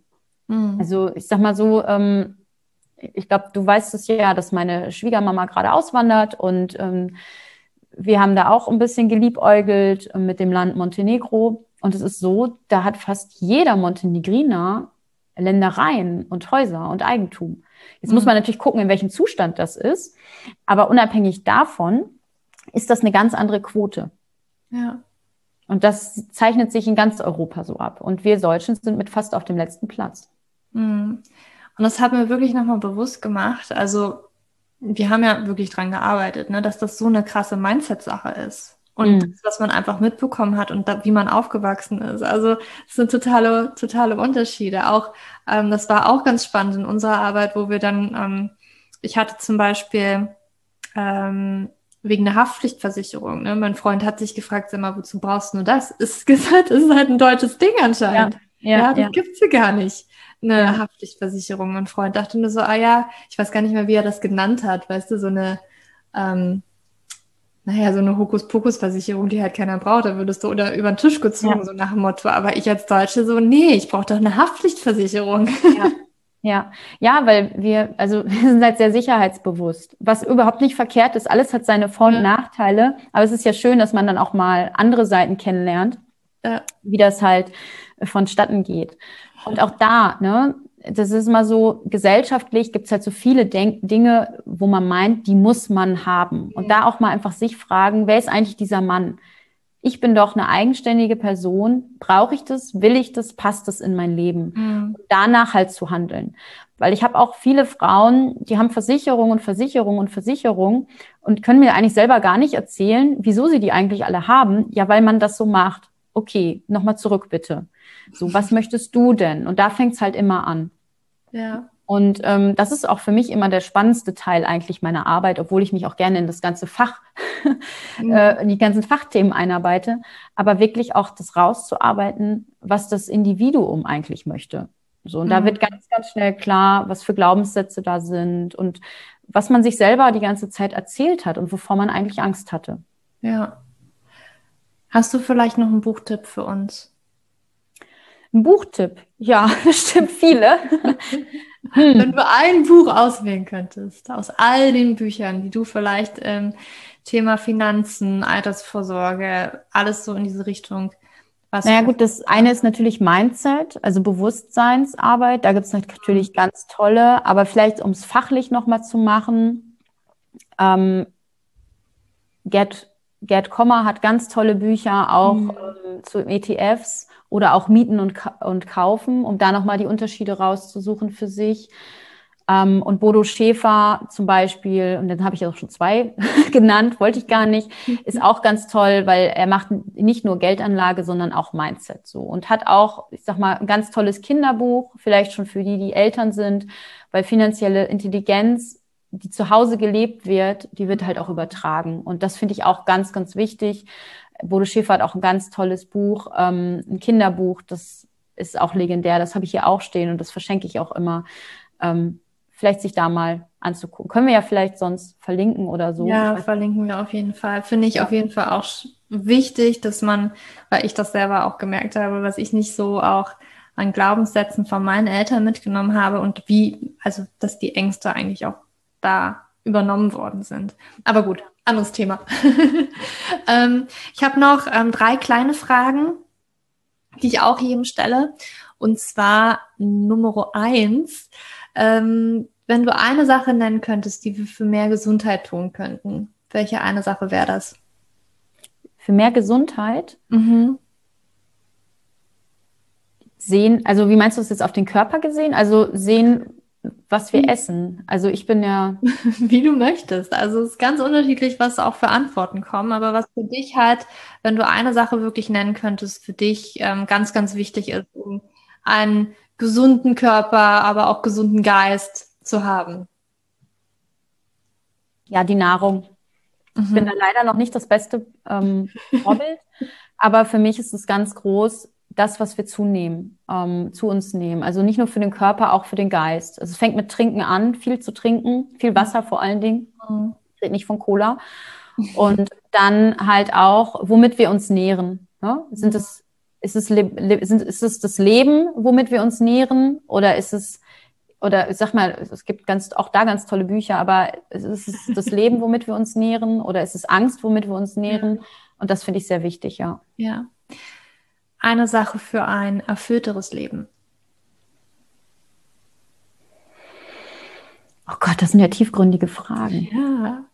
Mhm. Also ich sag mal so, ähm, ich glaube, du weißt es ja, dass meine Schwiegermama gerade auswandert und ähm, wir haben da auch ein bisschen geliebäugelt äh, mit dem Land Montenegro. Und es ist so, da hat fast jeder Montenegriner Ländereien und Häuser und Eigentum. Jetzt mhm. muss man natürlich gucken, in welchem Zustand das ist. Aber unabhängig davon ist das eine ganz andere Quote. Ja. Und das zeichnet sich in ganz Europa so ab. Und wir Deutschen sind mit fast auf dem letzten Platz. Mhm. Und das hat mir wirklich nochmal bewusst gemacht. Also, wir haben ja wirklich dran gearbeitet, ne, dass das so eine krasse Mindset-Sache ist. Und mhm. das, was man einfach mitbekommen hat und da, wie man aufgewachsen ist. Also, es sind totale, totale Unterschiede. Auch, ähm, das war auch ganz spannend in unserer Arbeit, wo wir dann, ähm, ich hatte zum Beispiel, ähm, wegen der Haftpflichtversicherung. Ne? Mein Freund hat sich gefragt, sag mal, wozu brauchst du nur das? Ist gesagt, ist halt ein deutsches Ding anscheinend. Ja, ja, ja das ja. gibt's ja gar nicht eine ja. Haftpflichtversicherung. Mein Freund dachte nur so, ah ja, ich weiß gar nicht mehr, wie er das genannt hat, weißt du, so eine, ähm, naja, so eine Hokuspokus-Versicherung, die halt keiner braucht, da würdest du oder über den Tisch gezogen, ja. so nach dem Motto. Aber ich als Deutsche so, nee, ich brauche doch eine Haftpflichtversicherung. Ja. Ja, ja, weil wir, also wir sind halt sehr sicherheitsbewusst, was überhaupt nicht verkehrt ist. Alles hat seine Vor- und ja. Nachteile, aber es ist ja schön, dass man dann auch mal andere Seiten kennenlernt, ja. wie das halt vonstatten geht. Und auch da, ne, das ist immer so, gesellschaftlich gibt es halt so viele Denk Dinge, wo man meint, die muss man haben. Und da auch mal einfach sich fragen, wer ist eigentlich dieser Mann? Ich bin doch eine eigenständige Person. Brauche ich das? Will ich das? Passt das in mein Leben? Mhm. Danach halt zu handeln. Weil ich habe auch viele Frauen, die haben Versicherung und Versicherung und Versicherung und können mir eigentlich selber gar nicht erzählen, wieso sie die eigentlich alle haben. Ja, weil man das so macht. Okay, nochmal zurück bitte. So, was möchtest du denn? Und da fängt es halt immer an. Ja. Und ähm, das ist auch für mich immer der spannendste Teil eigentlich meiner Arbeit, obwohl ich mich auch gerne in das ganze Fach, mhm. äh, in die ganzen Fachthemen einarbeite, aber wirklich auch das rauszuarbeiten, was das Individuum eigentlich möchte. So, und mhm. da wird ganz, ganz schnell klar, was für Glaubenssätze da sind und was man sich selber die ganze Zeit erzählt hat und wovor man eigentlich Angst hatte. Ja. Hast du vielleicht noch einen Buchtipp für uns? Ein Buchtipp? Ja, bestimmt viele. Hm. Wenn du ein Buch auswählen könntest, aus all den Büchern, die du vielleicht ähm, Thema Finanzen, Altersvorsorge, alles so in diese Richtung. Was naja gut, das eine ist natürlich Mindset, also Bewusstseinsarbeit. Da gibt es natürlich ganz tolle, aber vielleicht um es fachlich nochmal zu machen, ähm, Gerd, Gerd Kommer hat ganz tolle Bücher auch mhm. ähm, zu ETFs oder auch mieten und, und kaufen, um da nochmal die Unterschiede rauszusuchen für sich. Ähm, und Bodo Schäfer zum Beispiel, und dann habe ich auch schon zwei genannt, wollte ich gar nicht, ist auch ganz toll, weil er macht nicht nur Geldanlage, sondern auch Mindset so und hat auch, ich sag mal, ein ganz tolles Kinderbuch, vielleicht schon für die, die Eltern sind, weil finanzielle Intelligenz, die zu Hause gelebt wird, die wird halt auch übertragen. Und das finde ich auch ganz, ganz wichtig, Bodo Schäfer hat auch ein ganz tolles Buch, ähm, ein Kinderbuch, das ist auch legendär, das habe ich hier auch stehen und das verschenke ich auch immer. Ähm, vielleicht sich da mal anzugucken. Können wir ja vielleicht sonst verlinken oder so. Ja, verlinken wir auf jeden Fall. Finde ich ja. auf jeden Fall auch wichtig, dass man, weil ich das selber auch gemerkt habe, was ich nicht so auch an Glaubenssätzen von meinen Eltern mitgenommen habe und wie, also dass die Ängste eigentlich auch da übernommen worden sind. Aber gut, anderes Thema. ähm, ich habe noch ähm, drei kleine Fragen, die ich auch jedem stelle. Und zwar Nummer eins. Ähm, wenn du eine Sache nennen könntest, die wir für mehr Gesundheit tun könnten, welche eine Sache wäre das? Für mehr Gesundheit? Mhm. Sehen, also wie meinst du es jetzt auf den Körper gesehen? Also sehen, was wir hm. essen. Also ich bin ja. Wie du möchtest. Also es ist ganz unterschiedlich, was auch für Antworten kommen, aber was für dich halt, wenn du eine Sache wirklich nennen könntest, für dich ähm, ganz, ganz wichtig ist, um einen gesunden Körper, aber auch gesunden Geist zu haben. ja, die Nahrung. Mhm. Ich bin mhm. da leider noch nicht das beste ähm, Vorbild, aber für mich ist es ganz groß, das, was wir zunehmen, ähm, zu uns nehmen. Also nicht nur für den Körper, auch für den Geist. Also es fängt mit Trinken an, viel zu trinken, viel Wasser vor allen Dingen. Mhm. Ich rede nicht von Cola. Und dann halt auch, womit wir uns nähren. Ne? Sind es, ist, es, sind, ist es das Leben, womit wir uns nähren? Oder ist es, oder ich sag mal, es gibt ganz, auch da ganz tolle Bücher, aber ist es das Leben, womit wir uns nähren? Oder ist es Angst, womit wir uns nähren? Und das finde ich sehr wichtig, ja. Ja. Eine Sache für ein erfüllteres Leben. Oh Gott, das sind ja tiefgründige Fragen. Ja.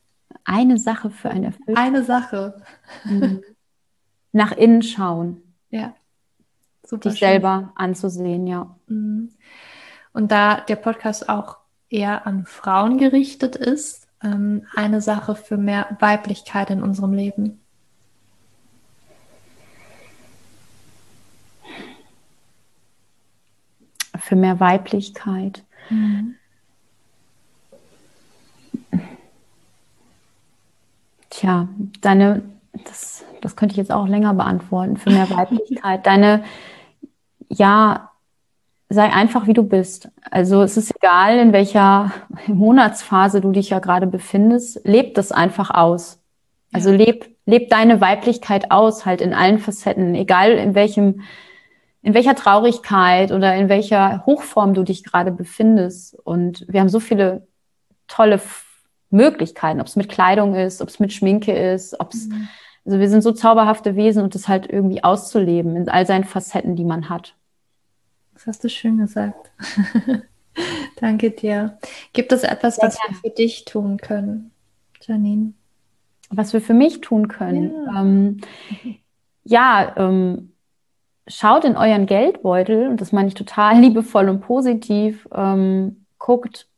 Eine Sache für ein erfülltes Eine Sache. Mhm. Nach innen schauen. Ja. Super dich schön. selber anzusehen, ja. Mhm. Und da der Podcast auch eher an Frauen gerichtet ist, ähm, eine Sache für mehr Weiblichkeit in unserem Leben. Für mehr Weiblichkeit. Mhm. Tja, deine, das, das könnte ich jetzt auch länger beantworten, für mehr Weiblichkeit. Deine, ja, sei einfach wie du bist. Also es ist egal, in welcher Monatsphase du dich ja gerade befindest, leb das einfach aus. Also ja. leb, leb deine Weiblichkeit aus, halt in allen Facetten, egal in welchem, in welcher Traurigkeit oder in welcher Hochform du dich gerade befindest. Und wir haben so viele tolle Möglichkeiten, ob es mit Kleidung ist, ob es mit Schminke ist, ob es, mhm. also wir sind so zauberhafte Wesen und das halt irgendwie auszuleben in all seinen Facetten, die man hat. Das hast du schön gesagt. Danke dir. Gibt es etwas, was wir für dich tun können, Janine? Was wir für mich tun können? Ja, ähm, ja ähm, schaut in euren Geldbeutel, und das meine ich total liebevoll und positiv, ähm, guckt,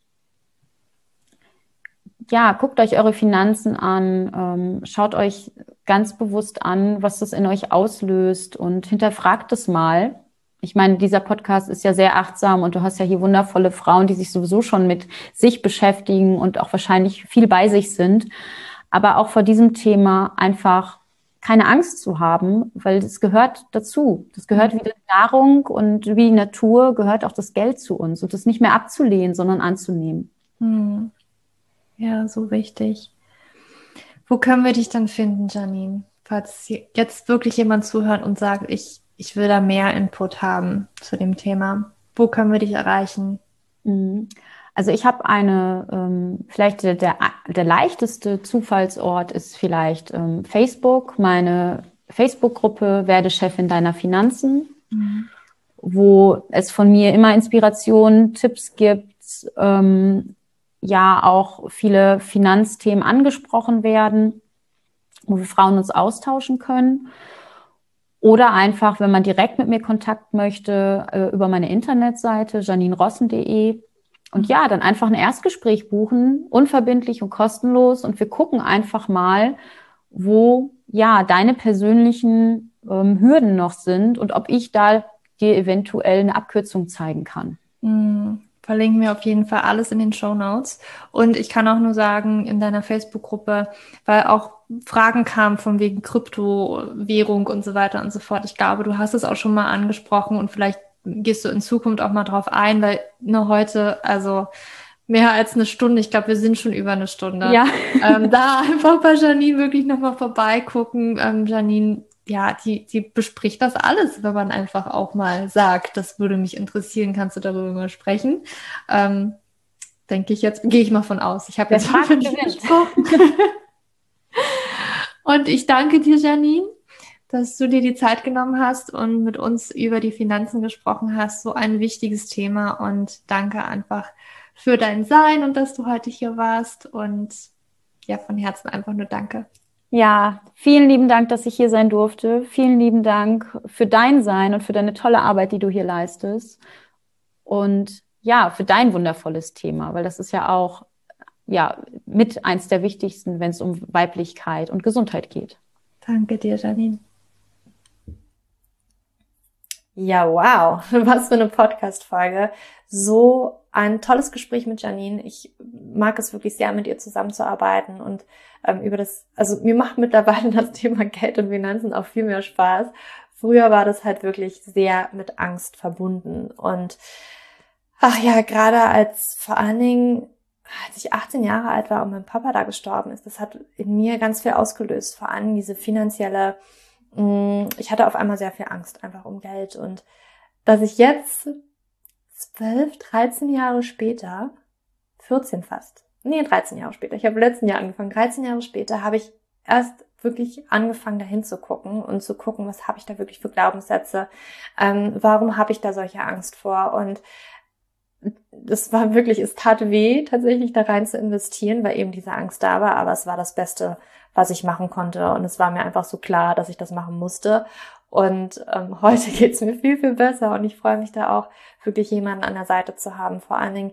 ja, guckt euch eure Finanzen an, ähm, schaut euch ganz bewusst an, was das in euch auslöst und hinterfragt es mal. Ich meine, dieser Podcast ist ja sehr achtsam und du hast ja hier wundervolle Frauen, die sich sowieso schon mit sich beschäftigen und auch wahrscheinlich viel bei sich sind. Aber auch vor diesem Thema einfach keine Angst zu haben, weil das gehört dazu. Das gehört wie die Nahrung und wie die Natur gehört auch das Geld zu uns und das nicht mehr abzulehnen, sondern anzunehmen. Hm. Ja, so wichtig. Wo können wir dich dann finden, Janine? Falls jetzt wirklich jemand zuhört und sagt, ich, ich will da mehr Input haben zu dem Thema. Wo können wir dich erreichen? Mhm. Also ich habe eine, ähm, vielleicht der, der, der leichteste Zufallsort ist vielleicht ähm, Facebook, meine Facebook-Gruppe Werde Chefin deiner Finanzen, mhm. wo es von mir immer Inspirationen, Tipps gibt, ähm, ja auch viele Finanzthemen angesprochen werden, wo wir Frauen uns austauschen können. Oder einfach, wenn man direkt mit mir Kontakt möchte, äh, über meine Internetseite janinrossen.de. Und ja, dann einfach ein Erstgespräch buchen, unverbindlich und kostenlos. Und wir gucken einfach mal, wo ja deine persönlichen ähm, Hürden noch sind und ob ich da dir eventuell eine Abkürzung zeigen kann. Mhm verlinken wir auf jeden Fall alles in den Show Notes. Und ich kann auch nur sagen, in deiner Facebook-Gruppe, weil auch Fragen kamen von wegen Kryptowährung und so weiter und so fort. Ich glaube, du hast es auch schon mal angesprochen und vielleicht gehst du in Zukunft auch mal drauf ein, weil nur heute, also mehr als eine Stunde, ich glaube, wir sind schon über eine Stunde. Ja. Ähm, da einfach bei Janine wirklich nochmal vorbeigucken. Ähm, Janine ja, die, die bespricht das alles, wenn man einfach auch mal sagt, das würde mich interessieren, kannst du darüber mal sprechen. Ähm, denke ich jetzt, gehe ich mal von aus. Ich habe jetzt fünf gesprochen. und ich danke dir, Janine, dass du dir die Zeit genommen hast und mit uns über die Finanzen gesprochen hast. So ein wichtiges Thema und danke einfach für dein Sein und dass du heute hier warst und ja, von Herzen einfach nur danke. Ja, vielen lieben Dank, dass ich hier sein durfte. Vielen lieben Dank für dein Sein und für deine tolle Arbeit, die du hier leistest. Und ja, für dein wundervolles Thema, weil das ist ja auch ja mit eins der wichtigsten, wenn es um Weiblichkeit und Gesundheit geht. Danke dir, Janine. Ja, wow, was für eine Podcast-Folge. So ein tolles Gespräch mit Janine. Ich mag es wirklich sehr, mit ihr zusammenzuarbeiten und ähm, über das, also mir macht mittlerweile das Thema Geld und Finanzen auch viel mehr Spaß. Früher war das halt wirklich sehr mit Angst verbunden und ach ja, gerade als vor allen Dingen als ich 18 Jahre alt war und mein Papa da gestorben ist, das hat in mir ganz viel ausgelöst. Vor allem diese finanzielle, ich hatte auf einmal sehr viel Angst einfach um Geld. Und dass ich jetzt 12, 13 Jahre später, 14 fast, nee, 13 Jahre später, ich habe letzten Jahr angefangen, 13 Jahre später habe ich erst wirklich angefangen, dahin zu gucken und zu gucken, was habe ich da wirklich für Glaubenssätze, ähm, warum habe ich da solche Angst vor? Und das war wirklich, es tat weh, tatsächlich da rein zu investieren, weil eben diese Angst da war, aber es war das Beste, was ich machen konnte. Und es war mir einfach so klar, dass ich das machen musste. Und ähm, heute geht's mir viel, viel besser und ich freue mich da auch, wirklich jemanden an der Seite zu haben, vor allen Dingen,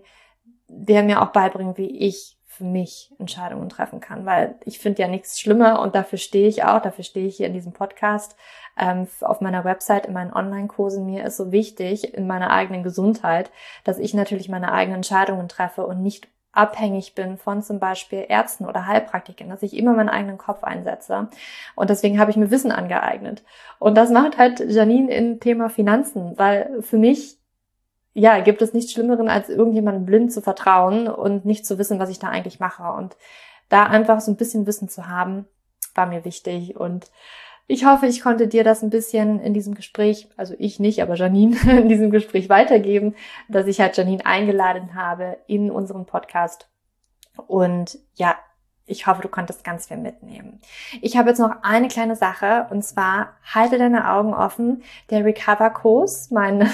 der mir auch beibringt, wie ich für mich Entscheidungen treffen kann, weil ich finde ja nichts schlimmer und dafür stehe ich auch, dafür stehe ich hier in diesem Podcast, ähm, auf meiner Website, in meinen Online-Kursen. Mir ist so wichtig in meiner eigenen Gesundheit, dass ich natürlich meine eigenen Entscheidungen treffe und nicht abhängig bin von zum Beispiel Ärzten oder Heilpraktikern, dass ich immer meinen eigenen Kopf einsetze. Und deswegen habe ich mir Wissen angeeignet. Und das macht halt Janine im Thema Finanzen, weil für mich ja, gibt es nichts Schlimmeren, als irgendjemandem blind zu vertrauen und nicht zu wissen, was ich da eigentlich mache. Und da einfach so ein bisschen Wissen zu haben, war mir wichtig. Und ich hoffe, ich konnte dir das ein bisschen in diesem Gespräch, also ich nicht, aber Janine in diesem Gespräch weitergeben, dass ich halt Janine eingeladen habe in unseren Podcast. Und ja, ich hoffe, du konntest ganz viel mitnehmen. Ich habe jetzt noch eine kleine Sache und zwar halte deine Augen offen. Der Recover-Kurs, mein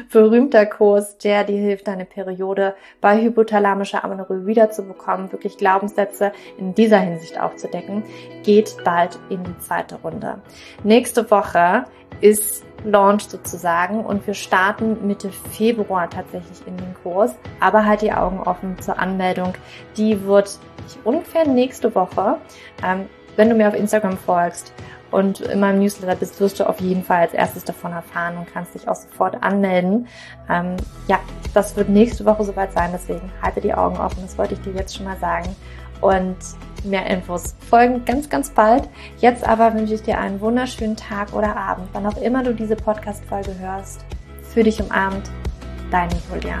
berühmter Kurs, der dir hilft, deine Periode bei hypothalamischer Amenorrhoe wiederzubekommen, wirklich Glaubenssätze in dieser Hinsicht aufzudecken, geht bald in die zweite Runde. Nächste Woche ist Launch sozusagen und wir starten Mitte Februar tatsächlich in den Kurs, aber halt die Augen offen zur Anmeldung. Die wird ungefähr nächste Woche, ähm, wenn du mir auf Instagram folgst und in meinem Newsletter bist, wirst du auf jeden Fall als erstes davon erfahren und kannst dich auch sofort anmelden. Ähm, ja, das wird nächste Woche soweit sein, deswegen halte die Augen offen, das wollte ich dir jetzt schon mal sagen. Und mehr Infos folgen ganz, ganz bald. Jetzt aber wünsche ich dir einen wunderschönen Tag oder Abend, wann auch immer du diese Podcast-Folge hörst. Für dich umarmt, deine Julia.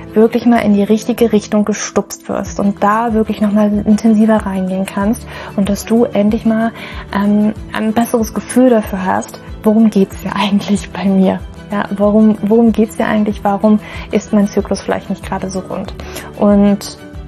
wirklich mal in die richtige Richtung gestupst wirst und da wirklich nochmal intensiver reingehen kannst und dass du endlich mal ähm, ein besseres Gefühl dafür hast, worum geht's hier eigentlich bei mir. Ja, worum, worum geht's hier eigentlich? Warum ist mein Zyklus vielleicht nicht gerade so rund? Und